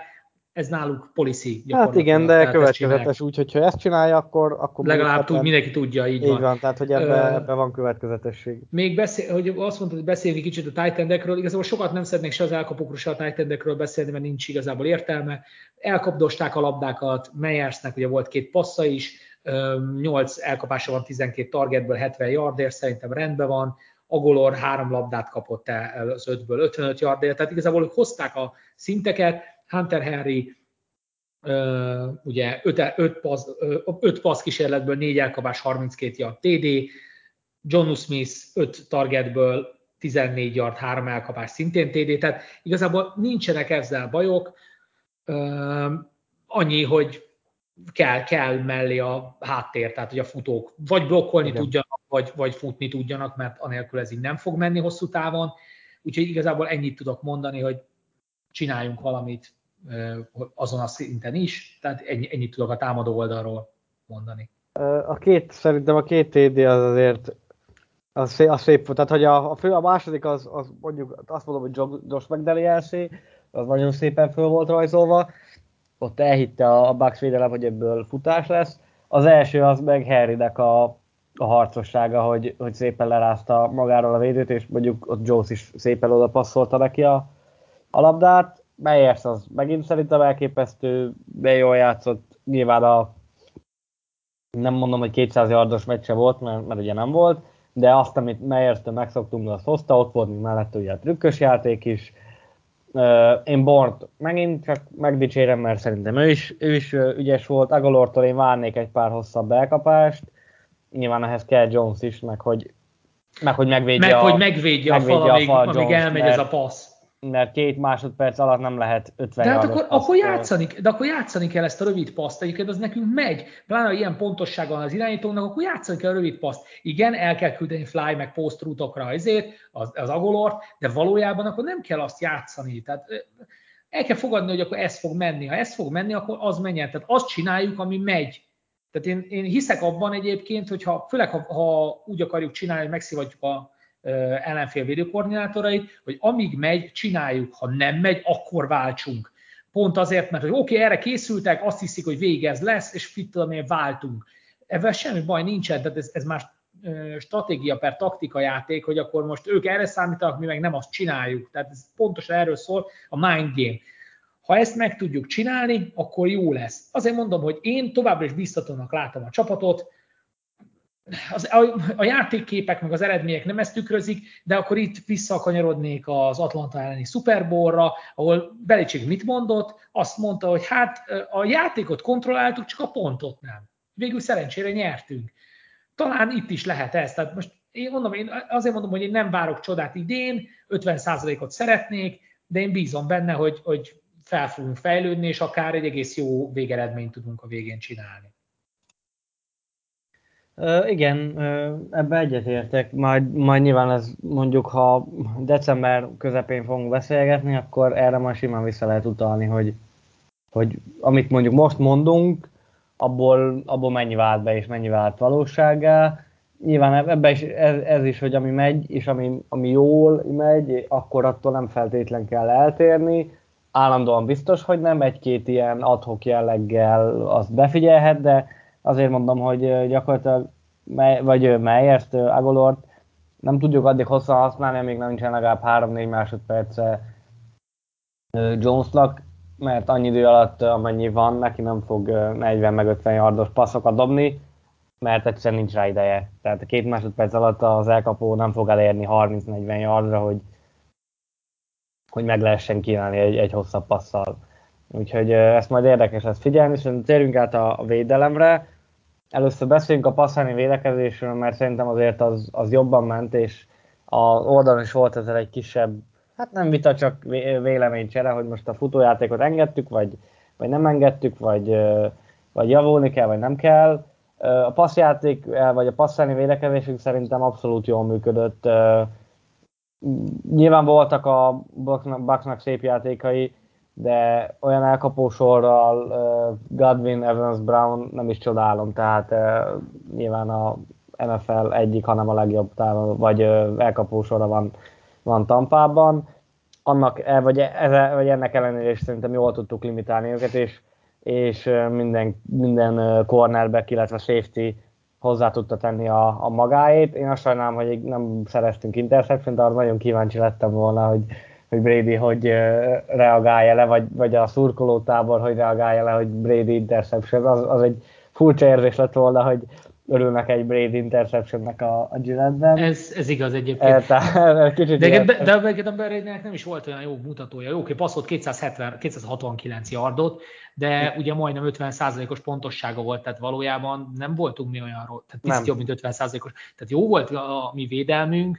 ez náluk policy Hát igen, de következetes, úgyhogy ha ezt csinálja, akkor... akkor Legalább tud, mindenki tudja, így, így van. van. tehát hogy ebben uh, ebbe van következetesség. Még beszél, hogy azt mondtad, hogy beszélni kicsit a titan igazából sokat nem szeretnék se az elkapokról, se a titan beszélni, mert nincs igazából értelme. Elkapdosták a labdákat, Meyersnek ugye volt két passza is, 8 elkapása van 12 targetből, 70 yardért, szerintem rendben van. Agolor három labdát kapott el az ötből, 55 yardért, tehát igazából ők hozták a szinteket, Hunter Henry ugye 5 passz, passz kísérletből 4 elkapás, 32 yard TD, John Smith 5 targetből 14 yard, 3 elkapás, szintén TD, tehát igazából nincsenek ezzel bajok, annyi, hogy kell, kell mellé a háttér, tehát hogy a futók vagy blokkolni Igen. tudjanak, vagy, vagy futni tudjanak, mert anélkül ez így nem fog menni hosszú távon. Úgyhogy igazából ennyit tudok mondani, hogy csináljunk valamit azon a szinten is, tehát ennyi, ennyit tudok a támadó oldalról mondani. A két, szerintem a két TD az azért az szép, az szép tehát hogy a, a, fő, a második az, az mondjuk azt mondom, hogy Josh McDanielsé, az nagyon szépen föl volt rajzolva, ott elhitte a, a Bucks védelem, hogy ebből futás lesz. Az első az meg Harrynek a, a harcossága, hogy, hogy szépen lerázta magáról a védőt, és mondjuk ott Jones is szépen oda passzolta neki a, a labdát. Meyers az megint szerintem elképesztő, de jól játszott. Nyilván a nem mondom, hogy 200 yardos meccse volt, mert, mert ugye nem volt, de azt, amit Meyers-től megszoktunk, azt hozta, ott volt még mellett ugye a trükkös játék is, én Bort megint csak megdicsérem, mert szerintem ő is, ő is ügyes volt. Agolortól én várnék egy pár hosszabb elkapást. Nyilván ehhez kell Jones is, meg hogy, meg, hogy megvédje meg, a, hogy megvédje, megvédje a fal, amíg, amíg elmegy mert, ez a passz. Mert két másodperc alatt nem lehet 50 de hát akkor, akkor játszani, de akkor játszani kell ezt a rövid paszt, egyébként az nekünk megy, pláne ilyen pontossággal az irányítónak, akkor játszani kell a rövid paszt. Igen, el kell küldeni fly meg post rútokra azért, az, az agolort, de valójában akkor nem kell azt játszani. Tehát el kell fogadni, hogy akkor ez fog menni. Ha ez fog menni, akkor az menjen. Tehát azt csináljuk, ami megy. Tehát én, én hiszek abban egyébként, hogy ha, főleg ha, ha úgy akarjuk csinálni, hogy megszivatjuk a ellenfél védőkoordinátorait, hogy amíg megy, csináljuk, ha nem megy, akkor váltsunk. Pont azért, mert hogy oké, okay, erre készültek, azt hiszik, hogy végez lesz, és fit tudom váltunk. Ebben semmi baj nincsen, tehát ez, ez már stratégia per taktika játék, hogy akkor most ők erre számítanak, mi meg nem azt csináljuk. Tehát ez pontosan erről szól a mind game. Ha ezt meg tudjuk csinálni, akkor jó lesz. Azért mondom, hogy én továbbra is biztatónak látom a csapatot, az, a, a játékképek meg az eredmények nem ezt tükrözik, de akkor itt visszakanyarodnék az Atlanta elleni Super Bowl-ra, ahol Belichick mit mondott? Azt mondta, hogy hát a játékot kontrolláltuk, csak a pontot nem. Végül szerencsére nyertünk. Talán itt is lehet ez. Tehát most én mondom, én azért mondom, hogy én nem várok csodát idén, 50%-ot szeretnék, de én bízom benne, hogy, hogy fel fogunk fejlődni, és akár egy egész jó végeredményt tudunk a végén csinálni. Igen, ebbe egyetértek. Majd, majd nyilván ez mondjuk, ha december közepén fogunk beszélgetni, akkor erre majd simán vissza lehet utalni, hogy, hogy amit mondjuk most mondunk, abból, abból mennyi vált be és mennyi vált valósággá. Nyilván ebbe is ez, ez is, hogy ami megy, és ami, ami jól megy, akkor attól nem feltétlen kell eltérni. Állandóan biztos, hogy nem egy-két ilyen adhok jelleggel azt befigyelhet, de azért mondom, hogy gyakorlatilag vagy Meyert, Agolort nem tudjuk addig hosszan használni, amíg nem nincsen legalább 3-4 másodperce Jonesnak, mert annyi idő alatt, amennyi van, neki nem fog 40 meg 50 yardos passzokat dobni, mert egyszerűen nincs rá ideje. Tehát a két másodperc alatt az elkapó nem fog elérni 30-40 yardra, hogy, hogy meg lehessen kínálni egy, egy hosszabb passzal. Úgyhogy ezt majd érdekes lesz figyelni, és térjünk át a védelemre. Először beszéljünk a passzálni védekezésről, mert szerintem azért az, az jobban ment, és a oldalon is volt ezzel egy kisebb, hát nem vita, csak véleménycsere, hogy most a futójátékot engedtük, vagy, vagy nem engedtük, vagy, vagy javulni kell, vagy nem kell. A passzjáték, vagy a passzálni védekezésünk szerintem abszolút jól működött. Nyilván voltak a Bucksnak szép játékai, de olyan elkapósorral uh, Godwin, Evans, Brown nem is csodálom, tehát uh, nyilván a NFL egyik, hanem a legjobb támadó, vagy uh, elkapósora van, van Tampában. Annak, e, vagy, e, vagy ennek ellenére is szerintem jól tudtuk limitálni őket, és, és minden, minden cornerback, illetve safety hozzá tudta tenni a, a magáét. Én azt sajnálom, hogy nem szereztünk interception, de arra nagyon kíváncsi lettem volna, hogy, hogy Brady hogy reagálja le, vagy, vagy a szurkolótábor hogy reagálja le, hogy Brady interception. Az, az egy furcsa érzés lett volna, hogy örülnek egy Brady interceptionnek a, a Gilletben. Ez, ez igaz egyébként. E, kicsit de, de, de, de a Bradynek nem is volt olyan jó mutatója. Jó, hogy passzolt 270, 269 yardot, de ugye majdnem 50%-os pontossága volt, tehát valójában nem voltunk mi olyan rossz, tehát picit jobb, mint 50%-os. Tehát jó volt a, a mi védelmünk,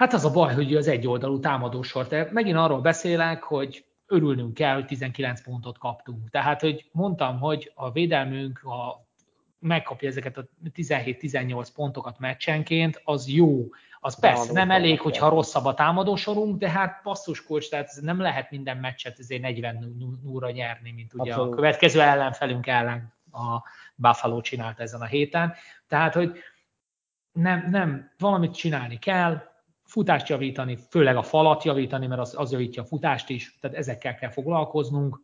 Hát az a baj, hogy az egyoldalú támadósor. De megint arról beszélek, hogy örülnünk kell, hogy 19 pontot kaptunk. Tehát, hogy mondtam, hogy a védelmünk a, megkapja ezeket a 17-18 pontokat meccsenként, az jó. Az persze nem elég, hogyha rosszabb a támadósorunk, de hát kulcs, tehát ez nem lehet minden meccset ezért 40 núra nyerni, mint ugye Abszolút. a következő ellenfelünk ellen a Buffalo csinált ezen a héten. Tehát, hogy nem, nem, valamit csinálni kell, futást javítani, főleg a falat javítani, mert az, az javítja a futást is, tehát ezekkel kell foglalkoznunk.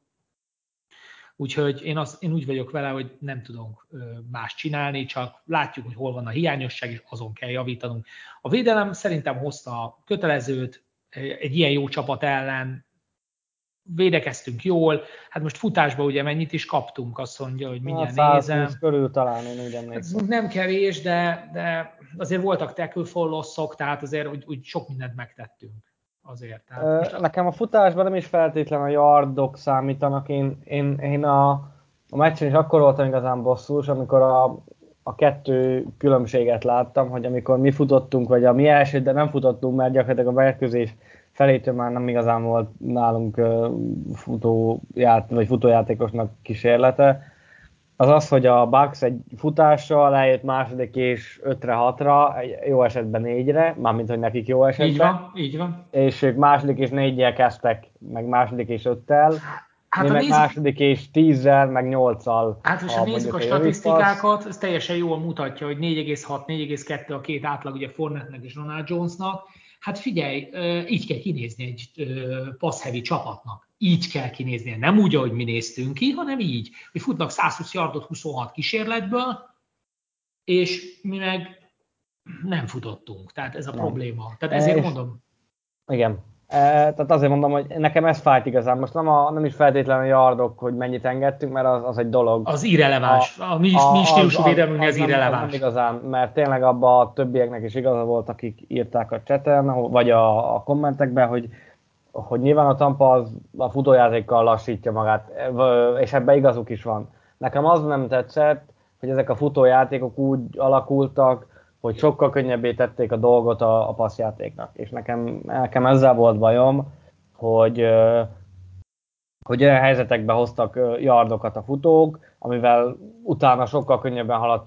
Úgyhogy én, az, én úgy vagyok vele, hogy nem tudunk más csinálni, csak látjuk, hogy hol van a hiányosság, és azon kell javítanunk. A védelem szerintem hozta a kötelezőt, egy ilyen jó csapat ellen védekeztünk jól, hát most futásba ugye mennyit is kaptunk, azt mondja, hogy mindjárt hát, nézem. körül talán én úgy emlékszem. Hát nem kevés, de, de azért voltak tackle for tehát azért úgy, úgy sok mindent megtettünk. Azért, tehát Ö, most... Nekem a futásban nem is feltétlen a yardok számítanak, én, én, én a, a meccsen is akkor voltam igazán bosszús, amikor a, a kettő különbséget láttam, hogy amikor mi futottunk, vagy a mi első, de nem futottunk, mert gyakorlatilag a mérkőzés felétől már nem igazán volt nálunk futóját, vagy futójátékosnak kísérlete, az az, hogy a Bucks egy futással lejött második és 5-re, 6-ra, jó esetben 4-re, mármint, hogy nekik jó esetben. Így van, így van. És ők második és 4 kezdtek, meg második és 5-tel. Hát mi meg nézzük... második és 10-zel, meg 8-al. Hát most ha nézzük a statisztikákat, ez teljesen jól mutatja, hogy 4,6, 4,2 a két átlag, ugye Fornetnek és Ronald Jonesnak. Hát figyelj, így kell kinézni egy passzhevi csapatnak. Így kell kinézni. Nem úgy, ahogy mi néztünk ki, hanem így, hogy futnak 120 yardot 26 kísérletből, és mi meg nem futottunk. Tehát ez a nem. probléma. Tehát ezért és, mondom. Igen, E, tehát azért mondom, hogy nekem ez fájt igazán. Most nem, a, nem is feltétlenül a yardok, hogy mennyit engedtünk, mert az, az egy dolog. Az irreleváns. A, a mi, a, mi stílusú védelmünk az, az, irreleváns. Nem, nem igazán, mert tényleg abban a többieknek is igaza volt, akik írták a chaten, vagy a, a kommentekben, hogy, hogy nyilván a Tampa az a futójátékkal lassítja magát, és ebben igazuk is van. Nekem az nem tetszett, hogy ezek a futójátékok úgy alakultak, hogy sokkal könnyebbé tették a dolgot a, a passzjátéknak. És nekem, nekem ezzel volt bajom, hogy, hogy olyan helyzetekbe hoztak yardokat a futók, amivel utána sokkal könnyebben halad,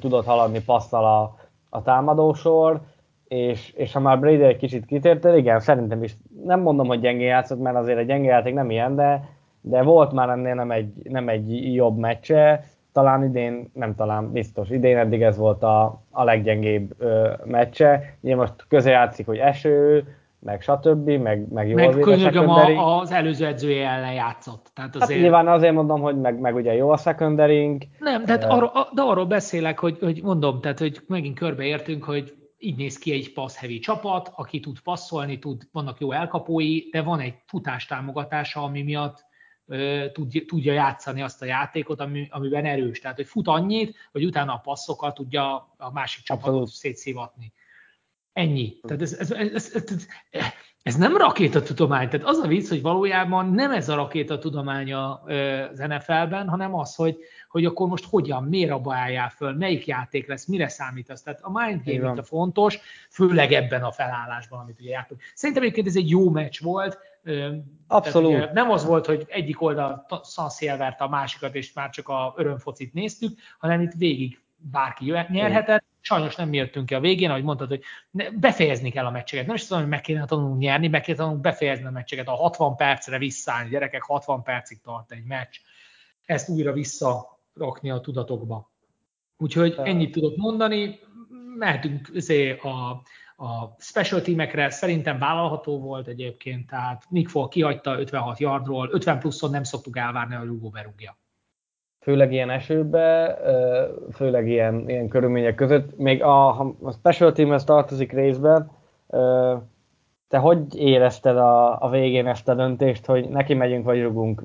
tudott, haladni passzal a, a támadósor, és, és ha már Brady egy kicsit kitért, igen, szerintem is nem mondom, hogy gyengé játszott, mert azért egy gyengé játék nem ilyen, de, de volt már ennél nem egy, nem egy jobb meccse, talán idén, nem talán, biztos, idén eddig ez volt a, a leggyengébb ö, meccse. Ugye most közel játszik, hogy eső, meg stb., meg, meg jól meg könyörgöm a, az előző edzője ellen játszott. Tehát hát azért... Hát nyilván azért mondom, hogy meg, meg ugye jó a secondaring. Nem, tehát uh, arra, de arról beszélek, hogy, hogy mondom, tehát hogy megint körbeértünk, hogy így néz ki egy pass-heavy csapat, aki tud passzolni, tud, vannak jó elkapói, de van egy futástámogatása, ami miatt tudja játszani azt a játékot, ami, amiben erős. Tehát, hogy fut annyit, hogy utána a passzokkal tudja a másik csapatot szétszívatni. Ennyi. Tehát ez, ez, ez, ez, ez, ez nem rakétatudomány. Tehát az a vicc, hogy valójában nem ez a rakétatudomány az NFL-ben, hanem az, hogy, hogy akkor most hogyan, miért abba álljál föl, melyik játék lesz, mire számítasz. Tehát a mind game itt a fontos, főleg ebben a felállásban, amit ugye jártunk. Szerintem egyébként ez egy jó meccs volt, Abszolút. Nem az volt, hogy egyik oldal Szanszél verte a másikat, és már csak a örömfocit néztük, hanem itt végig bárki nyerhetett. Sajnos nem mi jöttünk ki a végén, ahogy mondtad, hogy befejezni kell a meccseket. Nem is tudom, hogy meg kéne tanulnunk nyerni, meg kéne tanulnunk befejezni a meccseket. A 60 percre visszaállni, gyerekek 60 percig tart egy meccs. Ezt újra visszarakni a tudatokba. Úgyhogy ennyit tudok mondani. Mehetünk a a special teamekre szerintem vállalható volt egyébként, tehát Nick Folk kihagyta 56 yardról, 50 pluszon nem szoktuk elvárni, hogy Hugo berúgja. Főleg ilyen esőbe, főleg ilyen, ilyen körülmények között. Még a, a special teamhez tartozik részben, te hogy érezted a, a végén ezt a döntést, hogy neki megyünk vagy rugunk?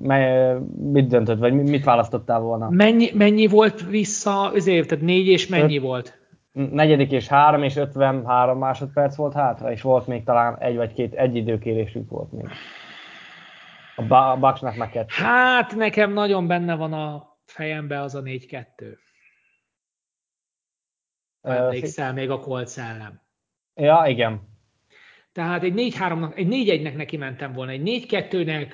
mit döntött, vagy mit választottál volna? Mennyi, mennyi volt vissza, azért, tehát négy és mennyi Öt, volt? Negyedik és három és 53 másodperc volt hátra, és volt még talán egy vagy két egy időkérésük volt még. A Bucksnak meg kettő. Hát nekem nagyon benne van a fejembe az a 4-2. Emlékszel még a Colt szellem. Ja, igen. Tehát egy 4-3-nak, egy 4-1-nek neki mentem volna, egy 4-2-nek,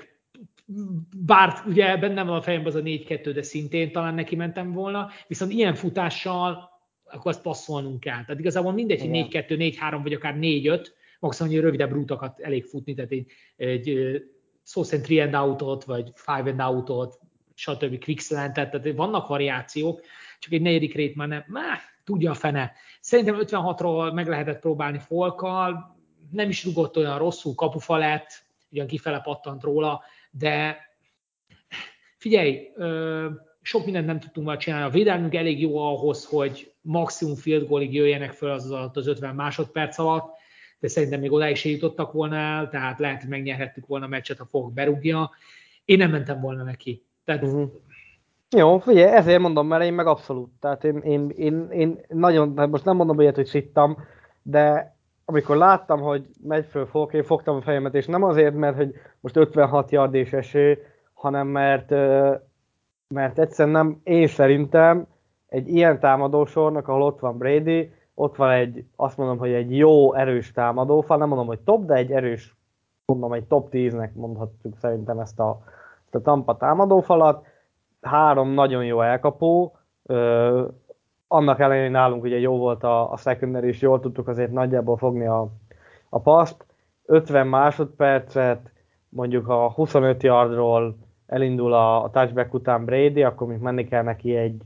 bár ugye bennem van a fejemben az a 4-2, de szintén talán neki mentem volna, viszont ilyen futással akkor azt passzolnunk kell. Tehát igazából mindegy, hogy 4-2, 4-3 vagy akár 4-5, maximum, hogy rövidebb rútokat elég futni, tehát egy, egy szó szerint 3 and out vagy 5 and out stb. quick tehát vannak variációk, csak egy negyedik rét már nem, má, tudja a fene. Szerintem 56-ról meg lehetett próbálni folkkal, nem is rugott olyan rosszul, kapufa lett, ugyan kifele pattant róla, de figyelj, sok mindent nem tudtunk már csinálni. A védelmünk elég jó ahhoz, hogy maximum field goalig jöjjenek föl az alatt az 50 másodperc alatt, de szerintem még oda is jutottak volna el, tehát lehet, hogy megnyerhettük volna a meccset, ha fog berúgja. Én nem mentem volna neki. Tehát... Uh-huh. Jó, figyelj, ezért mondom, mert én meg abszolút. Tehát én, én, én, én nagyon, hát most nem mondom olyat, hogy szittam, de amikor láttam, hogy megy föl fog, én fogtam a fejemet, és nem azért, mert hogy most 56 yard és eső, hanem mert mert egyszerűen nem, én szerintem egy ilyen támadósornak, ahol ott van Brady, ott van egy, azt mondom, hogy egy jó, erős támadófal, nem mondom, hogy top, de egy erős mondom, egy top 10-nek mondhatjuk szerintem ezt a, ezt a Tampa támadófalat. Három nagyon jó elkapó, ö, annak ellenére, hogy nálunk ugye jó volt a, a secondary, és jól tudtuk azért nagyjából fogni a, a paszt. 50 másodpercet, mondjuk a 25 yardról elindul a, a touchback után Brady, akkor még menni kell neki egy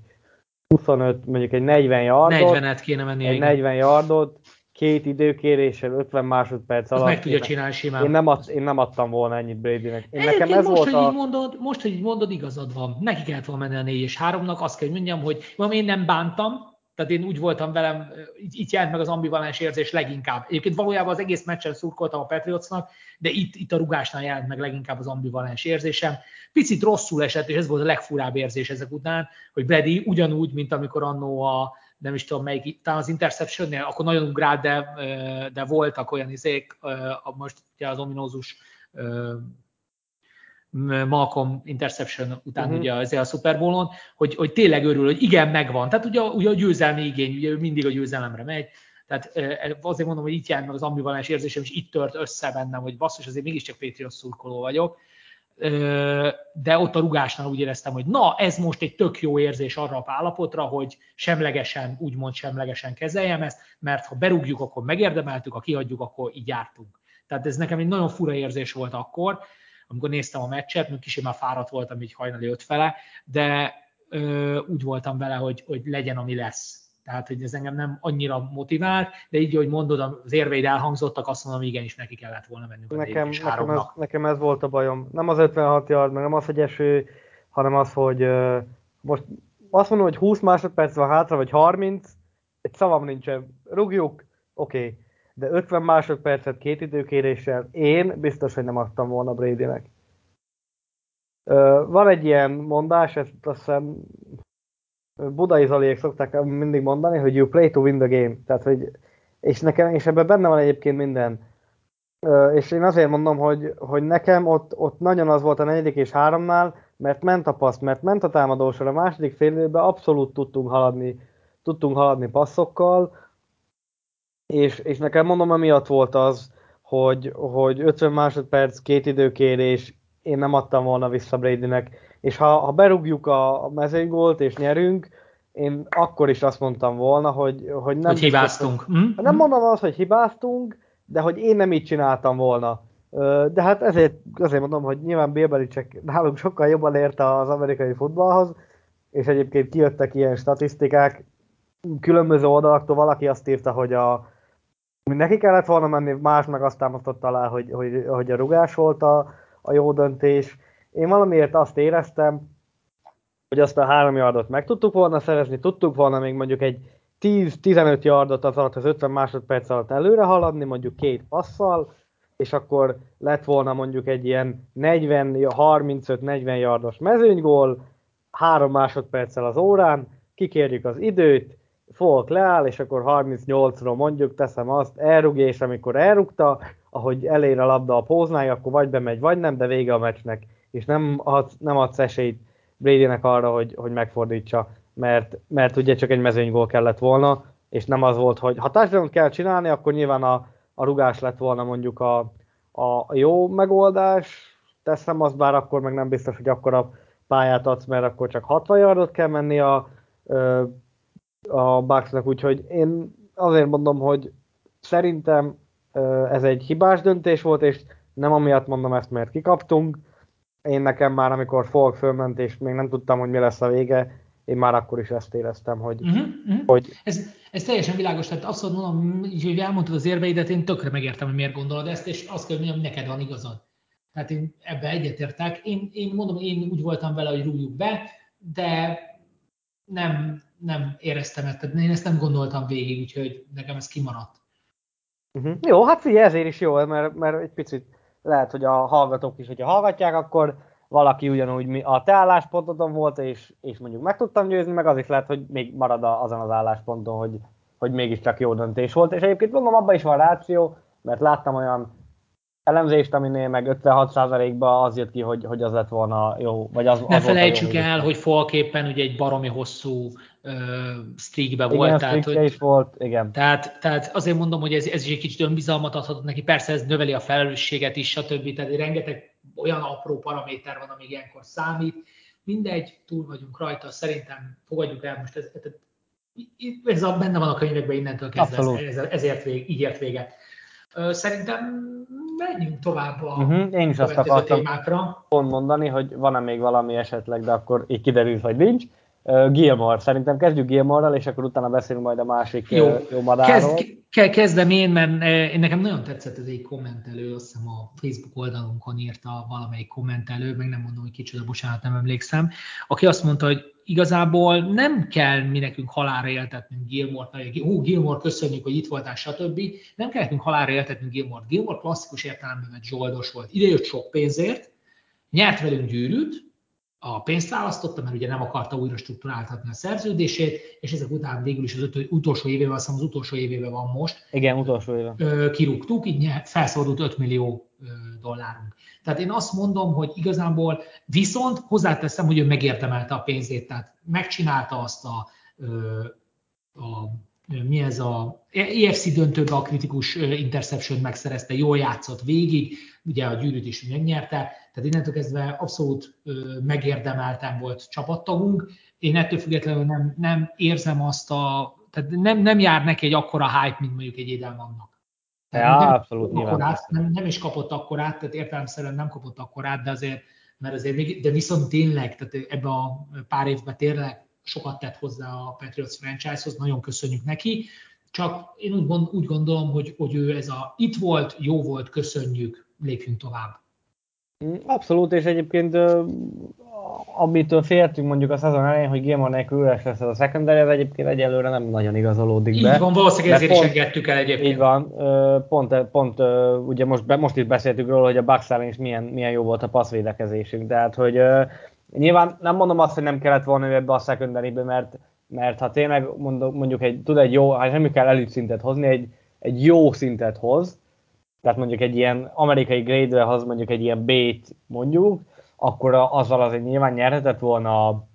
25, mondjuk egy 40 yardot. 40-et kéne menni. Egy 40 yardot, két időkéréssel, 50 másodperc alatt. meg tudja csinálni simán. Én nem, ad, én nem adtam volna ennyit Bradynek. Én nekem ez most, volt hogy a... így mondod, most, hogy így mondod, igazad van. Neki kellett volna menni a 4 és 3-nak, azt kell, hogy mondjam, hogy én nem bántam, tehát én úgy voltam velem, itt jelent meg az ambivalens érzés leginkább. Egyébként valójában az egész meccsen szurkoltam a Patriotsnak, de itt, itt a rugásnál jelent meg leginkább az ambivalens érzésem. Picit rosszul esett, és ez volt a legfurább érzés ezek után, hogy Brady ugyanúgy, mint amikor annó a, nem is tudom melyik, talán az Interception-nél, akkor nagyon ugrált, de, de voltak olyan izék, most ugye az ominózus Malcolm interception után uh-huh. ugye azért a Super Bowl-on, hogy, hogy tényleg örül, hogy igen, megvan. Tehát ugye, ugye a győzelmi igény, ugye ő mindig a győzelemre megy, tehát azért mondom, hogy itt jár meg az ambivalens érzésem, és itt tört össze bennem, hogy basszus, azért mégiscsak Patriots szurkoló vagyok. De ott a rugásnál úgy éreztem, hogy na, ez most egy tök jó érzés arra a állapotra, hogy semlegesen, úgymond semlegesen kezeljem ezt, mert ha berúgjuk, akkor megérdemeltük, ha kihagyjuk, akkor így jártunk. Tehát ez nekem egy nagyon fura érzés volt akkor, amikor néztem a meccset, még kicsit már fáradt voltam így hajnali öt fele, de ö, úgy voltam vele, hogy, hogy legyen, ami lesz. Tehát, hogy ez engem nem annyira motivált, de így, hogy mondod, az érveid elhangzottak, azt mondom, igenis neki kellett volna mennünk a nekem, nekem, ez, nekem ez volt a bajom. Nem az 56 yard, meg nem az, hogy eső, hanem az, hogy uh, most azt mondom, hogy 20 másodperc van hátra, vagy 30, egy szavam nincsen. Rugjuk, oké. Okay de 50 másodpercet két időkéréssel én biztos, hogy nem adtam volna Bradynek. Van egy ilyen mondás, ezt azt hiszem budai Zaliék szokták mindig mondani, hogy you play to win the game. Tehát, hogy, és, nekem, és ebben benne van egyébként minden. És én azért mondom, hogy, hogy nekem ott, ott nagyon az volt a negyedik és háromnál, mert ment a passz, mert ment a támadósor, a második fél abszolút tudtunk haladni, tudtunk haladni passzokkal, és, és nekem mondom, emiatt volt az, hogy, hogy 50 másodperc, két időkérés, én nem adtam volna vissza Bradynek, és ha, ha berúgjuk a mezőnygolt és nyerünk, én akkor is azt mondtam volna, hogy, hogy nem... Hogy hibáztunk. Biztos, hogy, nem mondom azt, hogy hibáztunk, de hogy én nem így csináltam volna. De hát ezért, azért mondom, hogy nyilván Bill Belichick nálunk sokkal jobban érte az amerikai futballhoz, és egyébként kijöttek ilyen statisztikák, különböző oldalaktól valaki azt írta, hogy a, Neki kellett volna menni, más meg azt támasztott alá, hogy, hogy, hogy a rugás volt a, a jó döntés. Én valamiért azt éreztem, hogy azt a három yardot meg tudtuk volna szerezni, tudtuk volna még mondjuk egy 10-15 yardot az alatt, az 50 másodperc alatt előre haladni, mondjuk két passzal, és akkor lett volna mondjuk egy ilyen 40-35-40 yardos mezőnygól, három másodperccel az órán, kikérjük az időt, Folk leáll, és akkor 38-ról mondjuk teszem azt, elrugja, és amikor elrugta, ahogy elér a labda a póznája, akkor vagy bemegy, vagy nem, de vége a meccsnek, és nem, adsz, nem adsz esélyt Bradynek arra, hogy, hogy megfordítsa, mert, mert ugye csak egy mezőnygól kellett volna, és nem az volt, hogy ha touchdown kell csinálni, akkor nyilván a, a rugás lett volna mondjuk a, a jó megoldás, teszem azt, bár akkor meg nem biztos, hogy akkor a pályát adsz, mert akkor csak 60 yardot kell menni a a Bucksnak, úgyhogy én azért mondom, hogy szerintem ez egy hibás döntés volt, és nem amiatt mondom ezt, mert kikaptunk. Én nekem már, amikor Folk fölment, és még nem tudtam, hogy mi lesz a vége, én már akkor is ezt éreztem, hogy... Uh-huh, uh-huh. hogy... Ez, ez teljesen világos, tehát azt mondom, így, hogy elmondtad az érveidet, én tökre megértem, hogy miért gondolod ezt, és azt kell mondjam, hogy neked van igazad. Tehát én ebbe egyetértek. Én, én mondom, én úgy voltam vele, hogy rúgjuk be, de nem, nem éreztem ezt, én ezt nem gondoltam végig, úgyhogy nekem ez kimaradt. Uh-huh. Jó, hát figyelj, ezért is jó, mert, mert egy picit lehet, hogy a hallgatók is, hogyha hallgatják, akkor valaki ugyanúgy a te álláspontodon volt, és, és mondjuk meg tudtam győzni, meg az is lehet, hogy még marad azon az állásponton, hogy, hogy mégiscsak jó döntés volt. És egyébként mondom, abban is van ráció, mert láttam olyan elemzést, aminél meg 56%-ban az jött ki, hogy, hogy az lett volna jó, vagy az, Ne az felejtsük volt el, hogy folképpen ugye egy baromi hosszú uh, streakbe igen, volt. Tehát, hogy, is volt, igen. Tehát, tehát azért mondom, hogy ez, ez is egy kicsit önbizalmat adhatott neki, persze ez növeli a felelősséget is, stb. Tehát rengeteg olyan apró paraméter van, ami ilyenkor számít. Mindegy, túl vagyunk rajta, szerintem fogadjuk el most ez, ez a, benne van a könyvekben innentől kezdve, ez, ezért vég, így ért véget. Szerintem menjünk tovább a uh-huh. Én is azt akartam témákra. pont mondani, hogy van-e még valami esetleg, de akkor így kiderül, hogy nincs. Gilmore, szerintem kezdjük Gilmore-ral, és akkor utána beszélünk majd a másik jó, jó madárról. Kezd, kezdem én, mert én nekem nagyon tetszett ez egy kommentelő, azt hiszem a Facebook oldalunkon írta valamelyik kommentelő, meg nem mondom, hogy kicsoda, bocsánat, nem emlékszem, aki azt mondta, hogy igazából nem kell mi nekünk halára éltetnünk Gilmore-t, hogy hú, Gilmore, köszönjük, hogy itt voltál, stb. Nem kell nekünk halára éltetnünk Gilmore-t. Gilmore klasszikus értelemben zsoldos volt. Ide jött sok pénzért, nyert velünk gyűrűt, a pénzt választotta, mert ugye nem akarta újra struktúráltatni a szerződését, és ezek után végül is az öt, utolsó évével, azt hiszem az utolsó évével van most. Igen, utolsó éve. Kirúgtuk, így felszabadult 5 millió dollárunk. Tehát én azt mondom, hogy igazából viszont hozzáteszem, hogy ő megérdemelte a pénzét, tehát megcsinálta azt a, a mi ez a EFC döntőbe a kritikus interception megszerezte, jól játszott végig, ugye a gyűrűt is megnyerte, tehát innentől kezdve abszolút megérdemelten volt csapattagunk. Én ettől függetlenül nem, nem érzem azt a, tehát nem, nem jár neki egy akkora hype, mint mondjuk egy Edelmannak. Ja, nem, abszolút akkorát, nem, nem, is kapott akkorát, tehát értelemszerűen nem kapott akkorát, de azért, mert azért még, de viszont tényleg, tehát ebbe a pár évben tényleg sokat tett hozzá a Patriots franchise-hoz, nagyon köszönjük neki, csak én úgy, gond, úgy gondolom, hogy, hogy ő ez a itt volt, jó volt, köszönjük, lépjünk tovább. Abszolút, és egyébként amitől féltünk mondjuk a szezon elején, hogy Gilmore nélkül üres lesz ez a secondary, ez egyébként egyelőre nem nagyon igazolódik be. Így van, valószínűleg ezért pont, is engedtük el egyébként. Így van, pont, pont ugye most, most itt beszéltük róla, hogy a Bucks is milyen, milyen jó volt a passzvédekezésünk, tehát hogy nyilván nem mondom azt, hogy nem kellett volna ebbe a secondary mert, mert ha tényleg mondjuk egy, tud egy jó, hát nem kell elit szintet hozni, egy, egy jó szintet hoz, tehát mondjuk egy ilyen amerikai grade hoz mondjuk egy ilyen B-t mondjuk, akkor azzal azért nyilván nyerhetett volna a,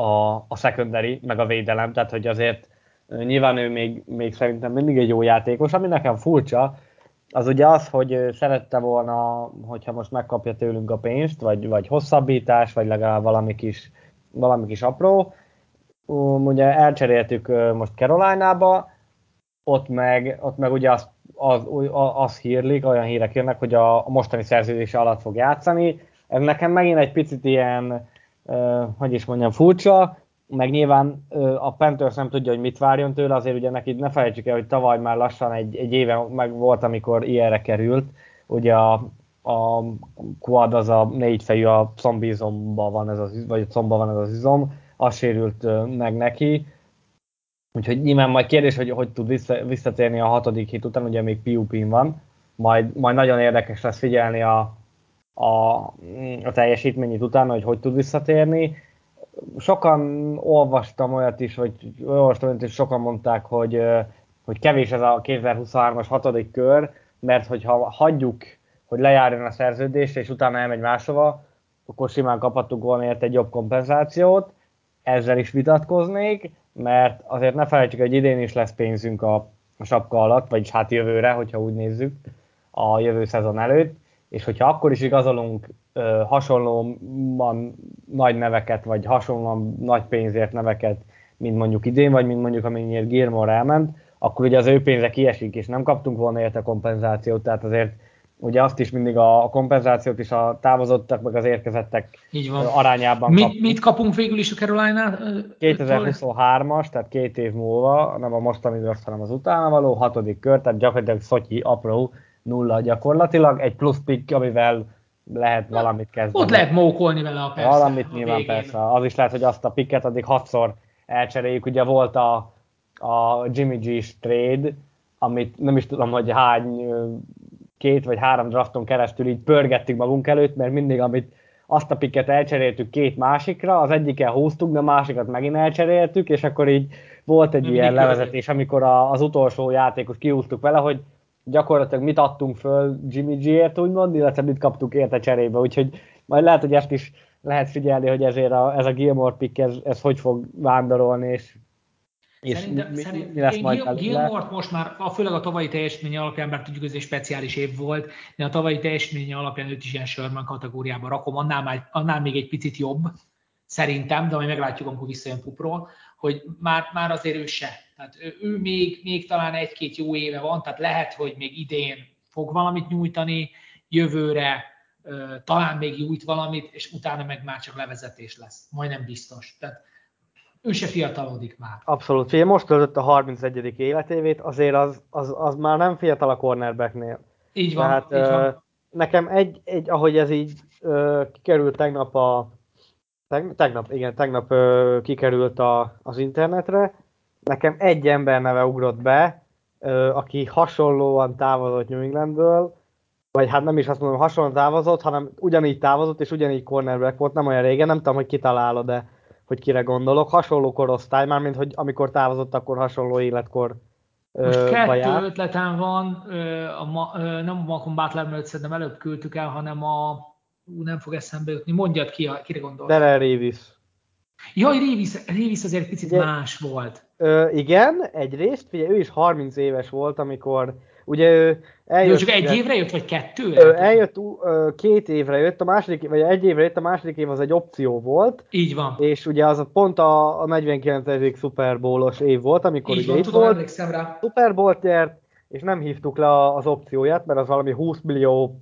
a, a secondary, meg a védelem, tehát hogy azért nyilván ő még, még szerintem mindig egy jó játékos, ami nekem furcsa, az ugye az, hogy szerette volna, hogyha most megkapja tőlünk a pénzt, vagy, vagy hosszabbítás, vagy legalább valami kis, valami kis apró. Ugye elcseréltük most Caroline-ba, ott meg, ott meg ugye az, az, az hírlik, olyan hírek jönnek, hogy a, a mostani szerződése alatt fog játszani, ez nekem megint egy picit ilyen, uh, hogy is mondjam, furcsa, meg nyilván uh, a Panthers nem tudja, hogy mit várjon tőle, azért ugye neki ne felejtsük el, hogy tavaly már lassan egy, egy éve meg volt, amikor ilyenre került, ugye a, a quad az a négy fejű, a combizomba van ez az, vagy a van ez az izom, az sérült meg neki, Úgyhogy nyilván majd kérdés, hogy hogy tud vissza, visszatérni a hatodik hit után, ugye még pup van, majd, majd nagyon érdekes lesz figyelni a, a, a teljesítményét utána, hogy hogy tud visszatérni. Sokan olvastam olyat is, vagy olvastam olyat is, sokan mondták, hogy, hogy kevés ez a 2023-as hatodik kör, mert hogyha hagyjuk, hogy lejárjon a szerződés, és utána elmegy máshova, akkor simán kaphattuk volna ért egy jobb kompenzációt. Ezzel is vitatkoznék, mert azért ne felejtsük, hogy idén is lesz pénzünk a, a sapka alatt, vagyis hát jövőre, hogyha úgy nézzük, a jövő szezon előtt és hogyha akkor is igazolunk ö, hasonlóan nagy neveket, vagy hasonlóan nagy pénzért neveket, mint mondjuk idén, vagy mint mondjuk amennyiért Gilmore elment, akkor ugye az ő pénze kiesik, és nem kaptunk volna érte kompenzációt, tehát azért ugye azt is mindig a, a kompenzációt is a távozottak, meg az érkezettek Így van. arányában mit, mit kapunk végül is a Carolina? 2023-as, tehát két év múlva, nem a mostani draft, hanem az utána való, hatodik kör, tehát gyakorlatilag Szotyi apró nulla gyakorlatilag, egy plusz pick, amivel lehet valamit kezdeni. Ott lehet mókolni vele a persze. Valamit a nyilván végén. persze. Az is lehet, hogy azt a picket addig hatszor elcseréljük. Ugye volt a, a Jimmy g trade, amit nem is tudom, hogy hány, két vagy három drafton keresztül így pörgettük magunk előtt, mert mindig, amit azt a picket elcseréltük két másikra, az egyiken húztuk, de a másikat megint elcseréltük, és akkor így volt egy ilyen levezetés, amikor a, az utolsó játékos kiúztuk vele, hogy gyakorlatilag mit adtunk föl Jimmy G-ért úgymond, illetve mit kaptuk érte cserébe, úgyhogy majd lehet, hogy ezt is lehet figyelni, hogy ezért a, ez a Gilmore pick, ez, ez hogy fog vándorolni, és és szerintem, mi, szerint, mi lesz én majd Gilmore most már, a, főleg a tavalyi teljesítmény alapján, mert tudjuk, ez egy speciális év volt, de a tavalyi teljesítmény alapján őt is ilyen Sherman kategóriába rakom, annál, már, annál még egy picit jobb, szerintem, de majd meglátjuk, amikor visszajön Pupról, hogy már, már azért ő se. Tehát ő, ő még, még talán egy-két jó éve van, tehát lehet, hogy még idén fog valamit nyújtani, jövőre talán még nyújt valamit, és utána meg már csak levezetés lesz. Majdnem biztos. Tehát ő se fiatalodik már. Abszolút. Figyelj, most töltött a 31. életévét, azért az, az, az már nem fiatal a cornerbacknél. Így van, Tehát, így van. Nekem egy, egy, ahogy ez így uh, kikerült tegnap a tegnap, igen, tegnap uh, kikerült a, az internetre, nekem egy ember neve ugrott be, uh, aki hasonlóan távozott New Englandből, vagy hát nem is azt mondom, hasonlóan távozott, hanem ugyanígy távozott, és ugyanígy cornerback volt, nem olyan régen, nem tudom, hogy kitalálod, de hogy kire gondolok. Hasonló korosztály, már mint hogy amikor távozott, akkor hasonló életkor most ö, kettő baját. ötletem van, ö, a ma, ö, nem a Malcolm Butler mert szerintem előbb küldtük el, hanem a, ú, nem fog eszembe jutni, mondjad ki, kire gondolsz. Darrell Revis. Jaj, Revis, Revis azért picit Ugye, más volt. Ö, igen, egyrészt, ugye ő is 30 éves volt, amikor Ugye ő eljött... Jó, csak egy évre jött, vagy kettő? Ő eljött, két évre jött, a második, vagy egy évre jött, a második év az egy opció volt. Így van. És ugye az pont a, a 49. Super Bowl-os év volt, amikor Így ugye van, tudom, volt. rá. Super Bowl-t nyert, és nem hívtuk le az opcióját, mert az valami 20 millió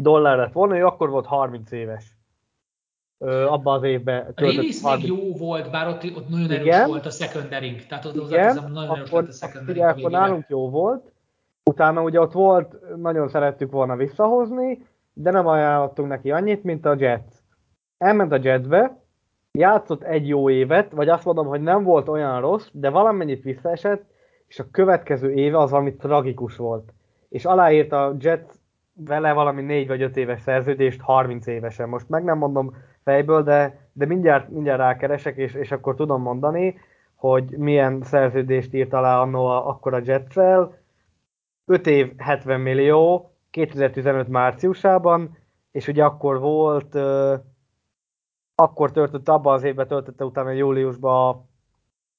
dollár lett volna, ő akkor volt 30 éves. Abban az évben. A 30... jó volt, bár ott, ott nagyon erős Igen. volt a secondary tehát ott Igen, az nagyon erős volt a secondary akkor nálunk jó volt, Utána ugye ott volt, nagyon szerettük volna visszahozni, de nem ajánlottunk neki annyit, mint a Jets. Elment a Jetsbe, játszott egy jó évet, vagy azt mondom, hogy nem volt olyan rossz, de valamennyit visszaesett, és a következő éve az valami tragikus volt. És aláírt a Jets vele valami négy vagy öt éves szerződést 30 évesen. Most meg nem mondom fejből, de, de mindjárt, mindjárt rákeresek, és, és akkor tudom mondani, hogy milyen szerződést írt alá annó akkor a Jetsel, 5 év 70 millió 2015 márciusában, és ugye akkor volt, akkor töltött, abban az évben töltötte utána júliusban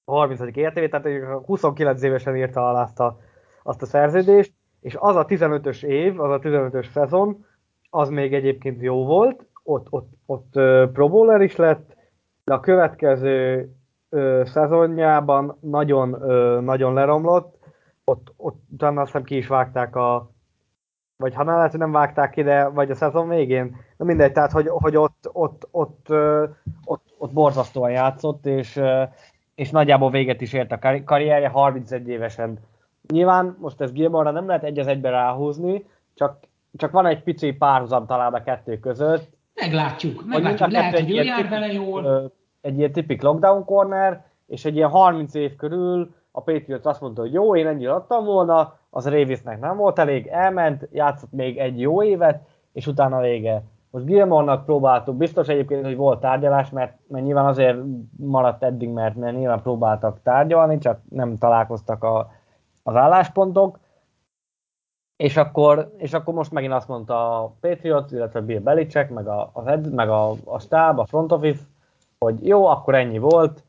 a 30. értévét, tehát 29 évesen írta alá azt a, azt a szerződést, és az a 15-ös év, az a 15-ös szezon, az még egyébként jó volt, ott, ott, ott Pro Bowler is lett, de a következő uh, szezonjában nagyon, uh, nagyon leromlott, ott, ott utána azt hiszem ki is vágták a vagy ha nem lehet, hogy nem vágták ki, de vagy a szezon végén, de mindegy, tehát hogy, hogy ott, ott, ott, ott, ott, borzasztóan játszott, és, és nagyjából véget is ért a karrierje 31 évesen. Nyilván most ez Gilmore nem lehet egy az egybe ráhúzni, csak, csak van egy pici párhuzam talán a kettő között. Meglátjuk, meglátjuk. Lehet, hogy ő jár vele jól. Egy ilyen tipik lockdown corner, és egy ilyen 30 év körül a Patriots azt mondta, hogy jó, én ennyit adtam volna, az Ravisnek nem volt elég, elment, játszott még egy jó évet, és utána vége. Most Gilmore-nak próbáltuk, biztos egyébként, hogy volt tárgyalás, mert, mert nyilván azért maradt eddig, mert, mert nyilván próbáltak tárgyalni, csak nem találkoztak a, az álláspontok. És akkor, és akkor most megint azt mondta a Patriots, illetve Bill Belichick, meg a, az ed, meg a, a stáb, a front office, hogy jó, akkor ennyi volt,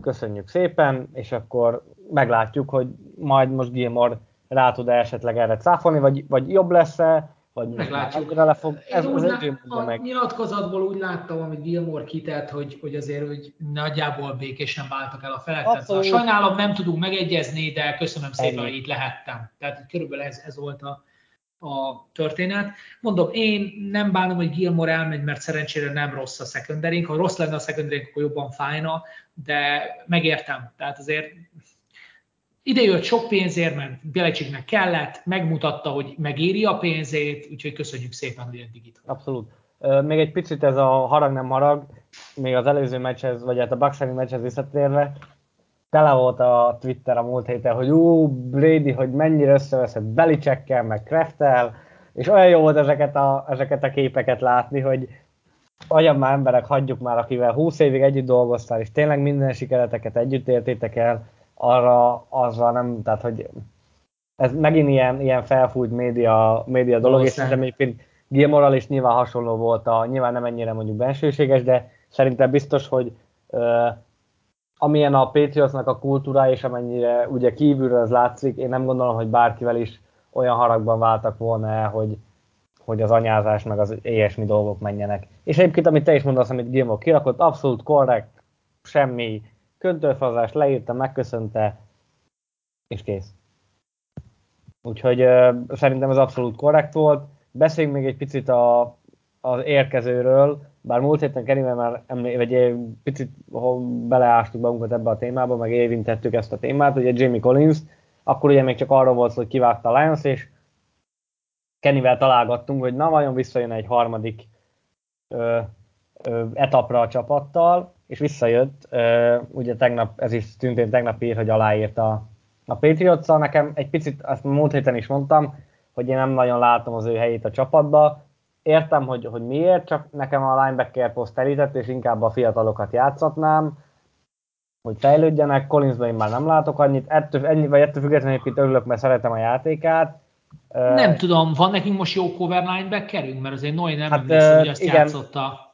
köszönjük szépen, és akkor meglátjuk, hogy majd most Gilmore rá tud esetleg erre cáfolni, vagy, vagy jobb lesz-e, vagy meglátjuk. Le fog, ez, Én ez úgy a meg. nyilatkozatból úgy láttam, amit Gilmore kitett, hogy, hogy azért hogy nagyjából békésen váltak el a felek. Tehát, sajnálom, nem tudunk megegyezni, de köszönöm szépen, Ennyi. hogy itt lehettem. Tehát körülbelül ez, ez volt a, a történet. Mondom, én nem bánom, hogy Gilmore elmegy, mert szerencsére nem rossz a secondary Ha rossz lenne a secondary akkor jobban fájna, de megértem. Tehát azért ide jött sok pénzért, mert Belecsiknek kellett, megmutatta, hogy megéri a pénzét, úgyhogy köszönjük szépen, hogy eddig itt Abszolút. Még egy picit ez a harag nem harag, még az előző meccshez, vagy hát a Bucks meccshez visszatérve, tele volt a Twitter a múlt héten, hogy ú, Brady, hogy mennyire összeveszett Belicsekkel, meg Kreftel, és olyan jó volt ezeket a, ezeket a képeket látni, hogy olyan már emberek, hagyjuk már, akivel 20 évig együtt dolgoztál, és tényleg minden sikereteket együtt értétek el, arra, arra nem, tehát hogy ez megint ilyen, ilyen felfújt média, média dolog, és szerintem egyébként Gilmoral is nyilván hasonló volt, a, nyilván nem ennyire mondjuk bensőséges, de szerintem biztos, hogy uh, amilyen a Patriotsnak a kultúrája, és amennyire ugye kívülről ez látszik, én nem gondolom, hogy bárkivel is olyan haragban váltak volna el, hogy, hogy az anyázás meg az ilyesmi dolgok menjenek. És egyébként, amit te is mondasz, amit Gilmore kirakott, abszolút korrekt, semmi köntőfazás, leírta, megköszönte, és kész. Úgyhogy uh, szerintem ez abszolút korrekt volt. Beszéljünk még egy picit a, az érkezőről, bár múlt héten Kerivel már emlé, vagy egy picit beleástuk magunkat ebbe a témába, meg érintettük ezt a témát, ugye Jamie Collins, akkor ugye még csak arról volt hogy kivágta a Lions, és Kennyvel találgattunk, hogy na vajon visszajön egy harmadik ö, ö, etapra a csapattal, és visszajött, ö, ugye tegnap, ez is szintén tegnap ír, hogy aláírt a, a patriots nekem egy picit, azt múlt héten is mondtam, hogy én nem nagyon látom az ő helyét a csapatba, értem, hogy, hogy miért, csak nekem a linebacker poszt elített, és inkább a fiatalokat játszatnám, hogy fejlődjenek, Collinsban én már nem látok annyit, ettől, ennyi, vagy ettől függetlenül itt örülök, mert szeretem a játékát. Nem uh, tudom, van nekünk most jó cover linebackerünk, mert azért Noé nem hát, emlékszem, hogy azt igen, játszotta.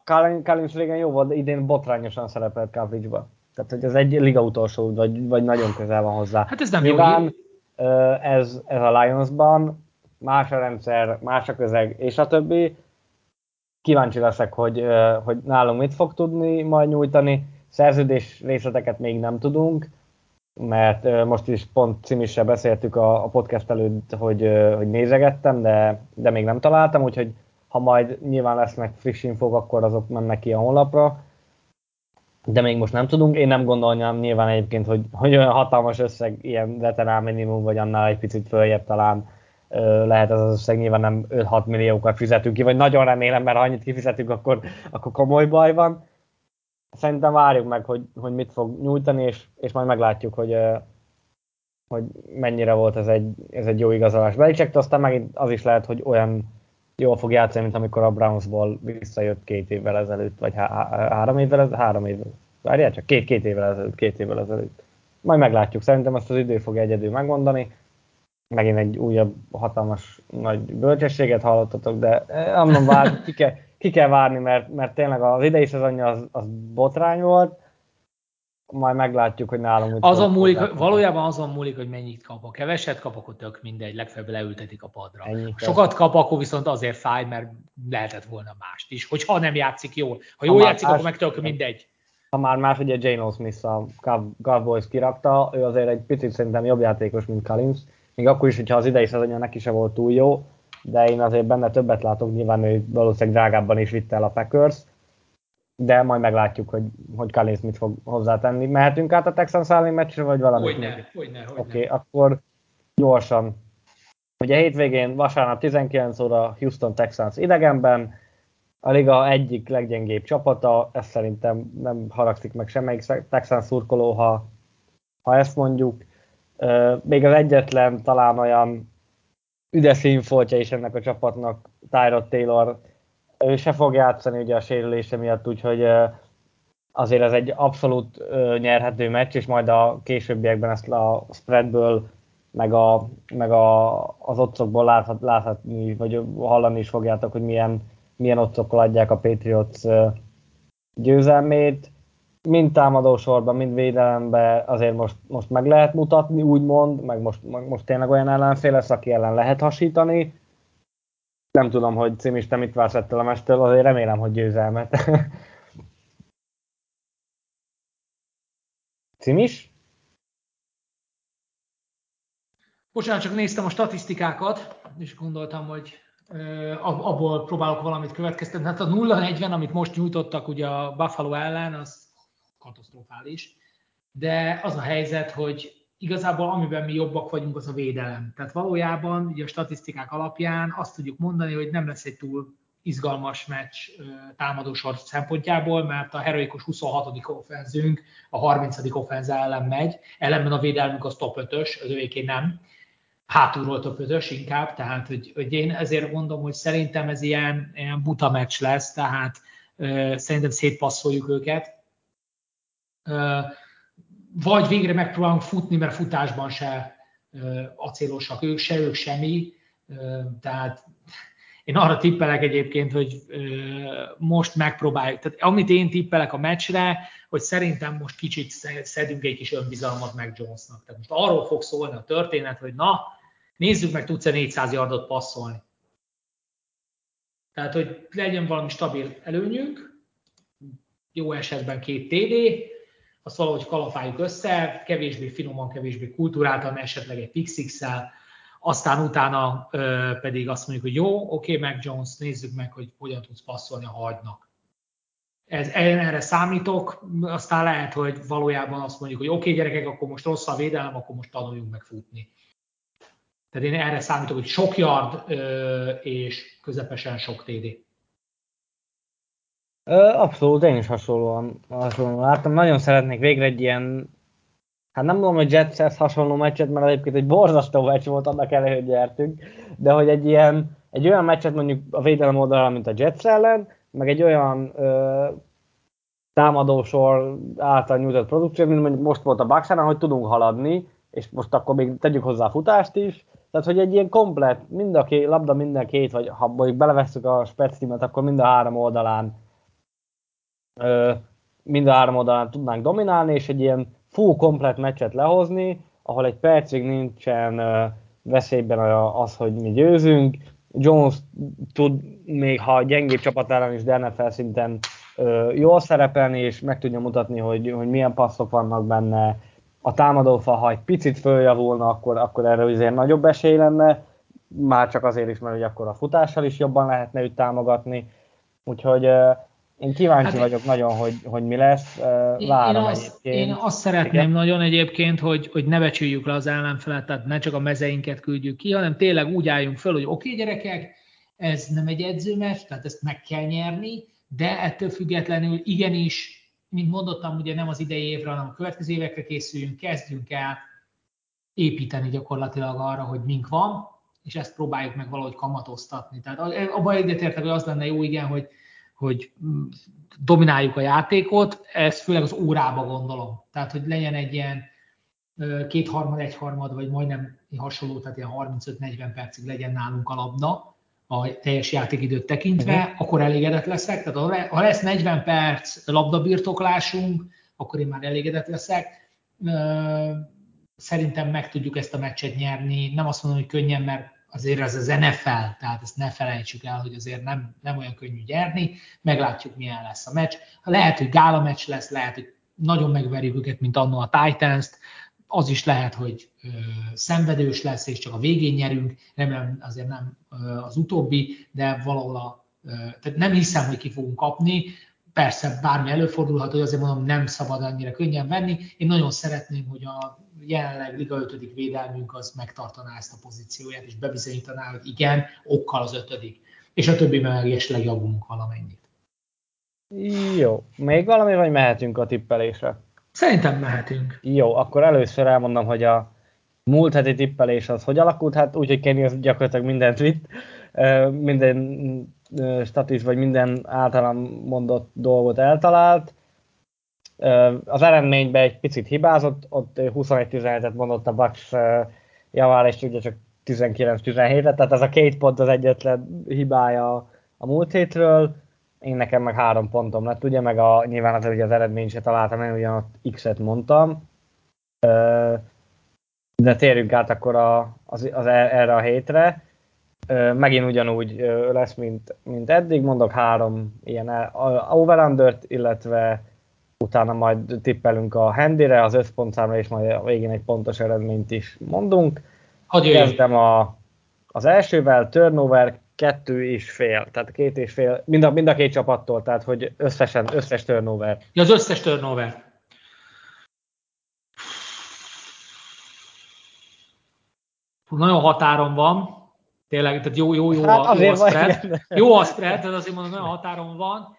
Collins régen jó volt, de idén botrányosan szerepelt coverage-ba. Tehát, hogy ez egy liga utolsó, vagy, vagy nagyon közel van hozzá. Hát ez nem Nyilván, jó. Ez, ez a Lionsban, más a rendszer, más a közeg, és a többi. Kíváncsi leszek, hogy, hogy nálunk mit fog tudni majd nyújtani. Szerződés részleteket még nem tudunk, mert most is pont címissel beszéltük a, podcast előtt, hogy, hogy nézegettem, de, de még nem találtam, úgyhogy ha majd nyilván lesznek friss infók, akkor azok mennek ki a honlapra, de még most nem tudunk. Én nem gondolnám nyilván egyébként, hogy, hogy olyan hatalmas összeg, ilyen veterán minimum, vagy annál egy picit följebb talán lehet ez az összeg, nyilván nem 5-6 milliókat fizetünk ki, vagy nagyon remélem, mert ha annyit kifizetünk, akkor, akkor komoly baj van. Szerintem várjuk meg, hogy, hogy mit fog nyújtani, és, és majd meglátjuk, hogy, hogy mennyire volt ez egy, ez egy jó igazolás. Belicsektől aztán megint az is lehet, hogy olyan jól fog játszani, mint amikor a Brownsból visszajött két évvel ezelőtt, vagy há- há- három évvel ezelőtt, három évvel. Várjál csak, két, két évvel ezelőtt, két évvel ezelőtt. Majd meglátjuk, szerintem azt az idő fog egyedül megmondani megint egy újabb hatalmas nagy bölcsességet hallottatok, de mondom, eh, vár, ki, kell, ki kell várni, mert, mert tényleg az idei szezonja az, az botrány volt, majd meglátjuk, hogy nálunk... Azon múlik, hogy, valójában azon múlik, hogy mennyit kap. Ha keveset kap, akkor tök mindegy, legfeljebb leültetik a padra. Ennyi Sokat kap, akkor viszont azért fáj, mert lehetett volna mást is. Hogyha nem játszik jól. Ha jól ha játszik, más, akkor meg tök mindegy. Ha már más, ugye Jane Smith a Cowboys kirakta, ő azért egy picit szerintem jobb játékos, mint Collins, még akkor is, hogyha az idei szezonja neki se volt túl jó, de én azért benne többet látok, nyilván ő valószínűleg drágábban is vitte el a Packers, de majd meglátjuk, hogy, hogy Collins mit fog hozzátenni. Mehetünk át a Texans elleni meccsre, vagy valami? Hogyne, hogyne, hogyne. Oké, okay, akkor gyorsan. Ugye hétvégén vasárnap 19 óra Houston Texans idegenben, a liga egyik leggyengébb csapata, ez szerintem nem haragszik meg semmelyik Texans szurkoló, ha, ha ezt mondjuk még az egyetlen talán olyan üdes színfoltja is ennek a csapatnak, Tyrod Taylor, ő se fog játszani ugye a sérülése miatt, úgyhogy azért ez egy abszolút nyerhető meccs, és majd a későbbiekben ezt a spreadből, meg, a, meg a, az otcokból láthat, láthatni, vagy hallani is fogjátok, hogy milyen, milyen otcokkal adják a Patriots győzelmét mind támadósorban, mind védelemben azért most, most meg lehet mutatni, úgymond, meg most, most tényleg olyan ellenfél lesz, aki ellen lehet hasítani. Nem tudom, hogy Cimiste mit vársz ettől a mestől, azért remélem, hogy győzelmet. Cimis? Bocsánat, csak néztem a statisztikákat, és gondoltam, hogy abból próbálok valamit következtetni. Hát a 0-40, amit most nyújtottak ugye a Buffalo ellen, az katasztrofális, de az a helyzet, hogy igazából amiben mi jobbak vagyunk, az a védelem. Tehát valójában ugye a statisztikák alapján azt tudjuk mondani, hogy nem lesz egy túl izgalmas meccs támadósor szempontjából, mert a heroikus 26. offenzünk a 30. offenz ellen megy, ellenben a védelmünk az top 5-ös, az övéké nem, hátulról top 5-ös inkább, tehát hogy, hogy én ezért mondom, hogy szerintem ez ilyen, ilyen buta meccs lesz, tehát ö, szerintem szétpasszoljuk őket, vagy végre megpróbálunk futni, mert futásban se acélosak ők, se ők semmi, tehát én arra tippelek egyébként, hogy most megpróbáljuk. Tehát amit én tippelek a meccsre, hogy szerintem most kicsit szedünk egy kis önbizalmat meg Jonesnak. Tehát most arról fog szólni a történet, hogy na, nézzük meg, tudsz-e 400 yardot passzolni. Tehát, hogy legyen valami stabil előnyünk, jó esetben két TD, azt valahogy kalapáljuk össze, kevésbé finoman, kevésbé kultúráltan, esetleg egy pixix aztán utána ö, pedig azt mondjuk, hogy jó, oké, meg Jones, nézzük meg, hogy hogyan tudsz passzolni, ha hagynak. Ez, erre számítok, aztán lehet, hogy valójában azt mondjuk, hogy oké, gyerekek, akkor most rossz a védelem, akkor most tanuljunk meg futni. Tehát én erre számítok, hogy sok yard ö, és közepesen sok TD. Abszolút, én is hasonlóan, hasonlóan láttam. Nagyon szeretnék végre egy ilyen, hát nem mondom, hogy Jetshez hasonló meccset, mert egyébként egy borzasztó meccs volt, annak ellenére, hogy gyertünk, de hogy egy ilyen, egy olyan meccset mondjuk a védelem oldalán, mint a Jets ellen, meg egy olyan ö, támadósor által nyújtott produkció, mint mondjuk most volt a bucks hogy tudunk haladni, és most akkor még tegyük hozzá a futást is, tehát, hogy egy ilyen komplet, mind a két, labda minden két, vagy ha mondjuk belevesszük a specimet, akkor mind a három oldalán mind a három oldalán tudnánk dominálni, és egy ilyen full komplet meccset lehozni, ahol egy percig nincsen veszélyben az, hogy mi győzünk. Jones tud még, ha gyengébb csapat ellen is, de NFL szinten jól szerepelni, és meg tudja mutatni, hogy, hogy milyen passzok vannak benne. A támadófa, ha egy picit följavulna, akkor, akkor erre azért nagyobb esély lenne, már csak azért is, mert hogy akkor a futással is jobban lehetne őt támogatni. Úgyhogy én kíváncsi hát, vagyok nagyon, hogy, hogy mi lesz. Várom én azt, egyébként. Én azt szeretném Igen. nagyon egyébként, hogy, hogy ne becsüljük le az ellenfelet, tehát ne csak a mezeinket küldjük ki, hanem tényleg úgy álljunk föl, hogy oké okay, gyerekek, ez nem egy edzőmes, tehát ezt meg kell nyerni, de ettől függetlenül igenis, mint mondottam, ugye nem az idei évre, hanem a következő évekre készüljünk, kezdjünk el építeni gyakorlatilag arra, hogy mink van, és ezt próbáljuk meg valahogy kamatoztatni. Tehát abban egyetértek, hogy az lenne jó, igen, hogy hogy domináljuk a játékot, ez főleg az órába gondolom. Tehát, hogy legyen egy ilyen kétharmad, egyharmad, vagy majdnem hasonló, tehát ilyen 35-40 percig legyen nálunk a labda, a teljes játékidőt tekintve, uh-huh. akkor elégedett leszek. Tehát ha lesz 40 perc labdabirtoklásunk, akkor én már elégedett leszek. Szerintem meg tudjuk ezt a meccset nyerni. Nem azt mondom, hogy könnyen, mert azért ez az NFL, tehát ezt ne felejtsük el, hogy azért nem, nem olyan könnyű gyerni, meglátjuk milyen lesz a meccs. Lehet, hogy gála meccs lesz, lehet, hogy nagyon megverjük őket, mint annó a Titans-t, az is lehet, hogy ö, szenvedős lesz, és csak a végén nyerünk, remélem azért nem ö, az utóbbi, de valahol a, ö, tehát nem hiszem, hogy ki fogunk kapni, persze bármi előfordulhat, hogy azért mondom, nem szabad annyira könnyen venni. Én nagyon szeretném, hogy a jelenleg Liga 5. védelmünk az megtartaná ezt a pozícióját, és bebizonyítaná, hogy igen, okkal az ötödik. És a többi meg esetleg javulunk valamennyit. Jó. Még valami, vagy mehetünk a tippelésre? Szerintem mehetünk. Jó, akkor először elmondom, hogy a múlt heti tippelés az hogy alakult, hát úgy, hogy Kenny az gyakorlatilag mindent vitt, minden statis, vagy minden általam mondott dolgot eltalált, az eredményben egy picit hibázott, ott 21-17-et mondott a Bucks javál, és ugye csak 19-17-et, tehát ez a két pont az egyetlen hibája a múlt hétről, én nekem meg három pontom lett, ugye, meg a, nyilván az, ugye az eredményt se találtam, én ugyan X-et mondtam, de térjünk át akkor a, az, az, erre a hétre. Megint ugyanúgy lesz, mint, mint eddig, mondok három ilyen over illetve utána majd tippelünk a handire, az összpontszámra, és majd a végén egy pontos eredményt is mondunk. Hogy Kezdem a, az elsővel, turnover kettő és fél, tehát két és fél, mind a, mind a két csapattól, tehát hogy összesen, összes turnover. Ja, az összes turnover. Nagyon határon van, tényleg, tehát jó, jó, jó, hát a, jó a spread. Jó a spread, tehát azért mondom, nagyon határon van.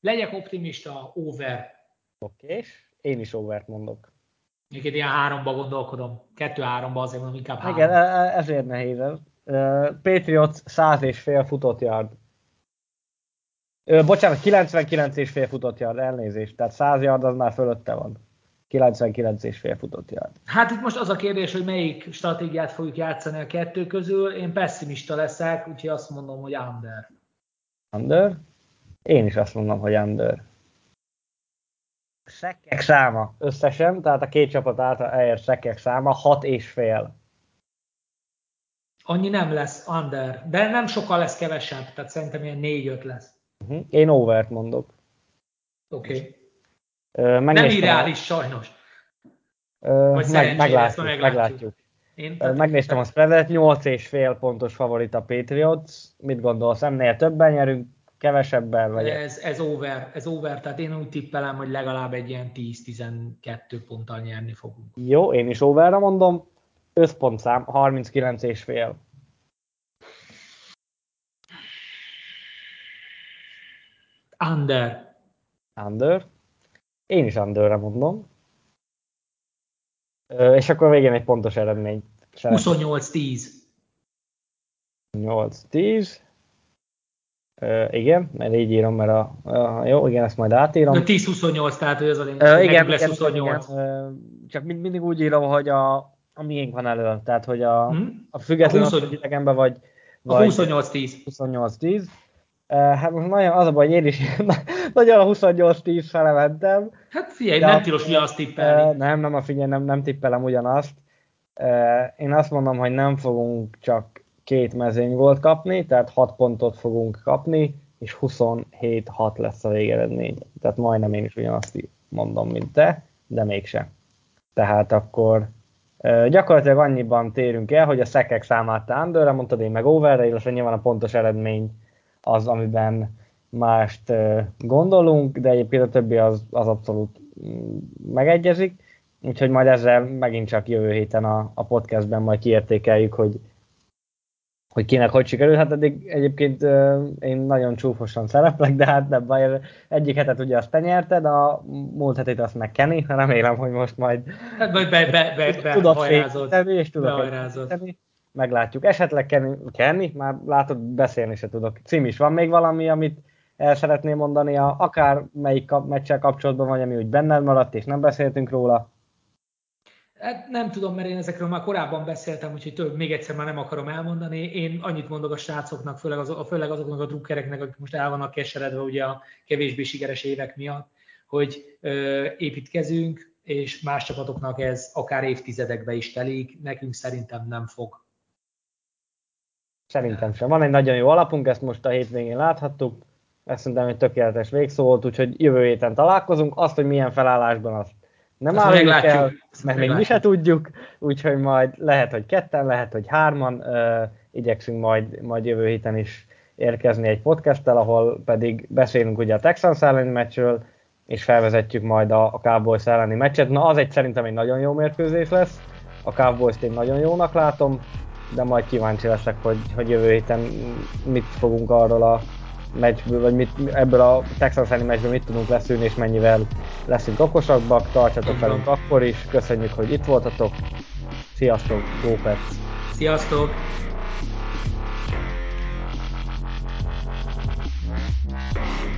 Legyek optimista, over. Oké, és én is overt mondok. Még ilyen háromba gondolkodom. Kettő-háromba azért mondom, inkább három. Igen, e- e- ezért nehéz ez. Patriots 100 és fél futott yard. Uh, bocsánat, 99 és fél futott yard, elnézést. Tehát 100 yard az már fölötte van. 99,5 futott yard. Hát itt most az a kérdés, hogy melyik stratégiát fogjuk játszani a kettő közül. Én pessimista leszek, úgyhogy azt mondom, hogy under. Under? Én is azt mondom, hogy under. Szekkek száma összesen, tehát a két csapat által elért szekkek száma 6 és fél. Annyi nem lesz under, de nem sokkal lesz kevesebb, tehát szerintem ilyen 4-5 lesz. Uh-huh. Én overt mondok. Oké. Okay. Uh, nem irreális, sajnos. Vagy meg, meglátjuk, meglátjuk. meglátjuk. Én, uh, megnéztem a spreadet, 8,5 pontos favorit a Patriots. Mit gondolsz, ennél többen nyerünk, kevesebben? Vagy ez, ez, over, ez over, tehát én úgy tippelem, hogy legalább egy ilyen 10-12 ponttal nyerni fogunk. Jó, én is overra mondom, összpontszám 39 és fél. Under. Under. Én is underre mondom. És akkor végén egy pontos eredmény. 28-10. 8-10. Uh, igen, mert így írom, mert a, a jó, igen, ezt majd átírom. 10-28, tehát hogy az a lényeg, igen, lesz 28. Igen, csak mind, mindig úgy írom, hogy a, a miénk van elő, tehát hogy a, hmm? a független, a 20... hogy idegenben vagy, vagy 28-10. 28-10. Hát most nagyon az a baj, hogy én is nagyon a 28-10 fele mentem. Hát figyelj, nem tilos azt tippelni. Nem, nem, a figyelj, nem, nem tippelem ugyanazt. Én azt mondom, hogy nem fogunk csak két mezőny volt kapni, tehát 6 pontot fogunk kapni, és 27-6 lesz a végeredmény. Tehát majdnem én is ugyanazt mondom, mint te, de mégsem. Tehát akkor gyakorlatilag annyiban térünk el, hogy a szekek számát te underre mondtad, én meg overre, illetve nyilván a pontos eredmény az, amiben mást gondolunk, de egyébként a többi az, az abszolút mm, megegyezik. Úgyhogy majd ezzel megint csak jövő héten a, a podcastben majd kiértékeljük, hogy hogy kinek hogy sikerült. Hát eddig egyébként én nagyon csúfosan szereplek, de hát nem baj, egyik hetet ugye azt te nyerted, a múlt hetét azt meg Kenny, remélem, hogy most majd hát majd be, be, be, be, tudod és fékíteni. Meglátjuk. Esetleg Kenny, Kenny, már látod, beszélni se tudok. Cím is van még valami, amit el szeretném mondani, a, akár melyik kap, meccsel kapcsolatban vagy, ami úgy benned maradt, és nem beszéltünk róla. Hát nem tudom, mert én ezekről már korábban beszéltem, úgyhogy több, még egyszer már nem akarom elmondani. Én annyit mondok a srácoknak, főleg, az, főleg azoknak a drukkereknek, akik most el vannak keseredve ugye a kevésbé sikeres évek miatt, hogy ö, építkezünk, és más csapatoknak ez akár évtizedekbe is telik, nekünk szerintem nem fog. Szerintem sem. Van egy nagyon jó alapunk, ezt most a hétvégén láthattuk. Ezt szerintem egy tökéletes végszó volt, úgyhogy jövő héten találkozunk. Azt, hogy milyen felállásban, azt nem állunk el, mert még mi se tudjuk, úgyhogy majd lehet, hogy ketten, lehet, hogy hárman, uh, igyekszünk majd, majd jövő héten is érkezni egy podcasttel, ahol pedig beszélünk ugye a Texans elleni meccsről, és felvezetjük majd a, a Cowboys elleni meccset. Na, az egy szerintem egy nagyon jó mérkőzés lesz. A Cowboys-t én nagyon jónak látom, de majd kíváncsi leszek, hogy, hogy jövő héten mit fogunk arról a meccsből, vagy mit, ebből a Texas elleni meccsből mit tudunk leszűrni, és mennyivel leszünk okosabbak. Tartsatok velünk akkor is. Köszönjük, hogy itt voltatok. Sziasztok, Gópec! Sziasztok! Thank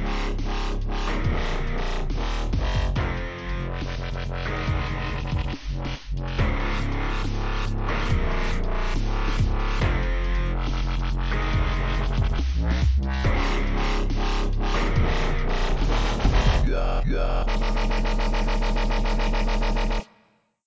Yeah.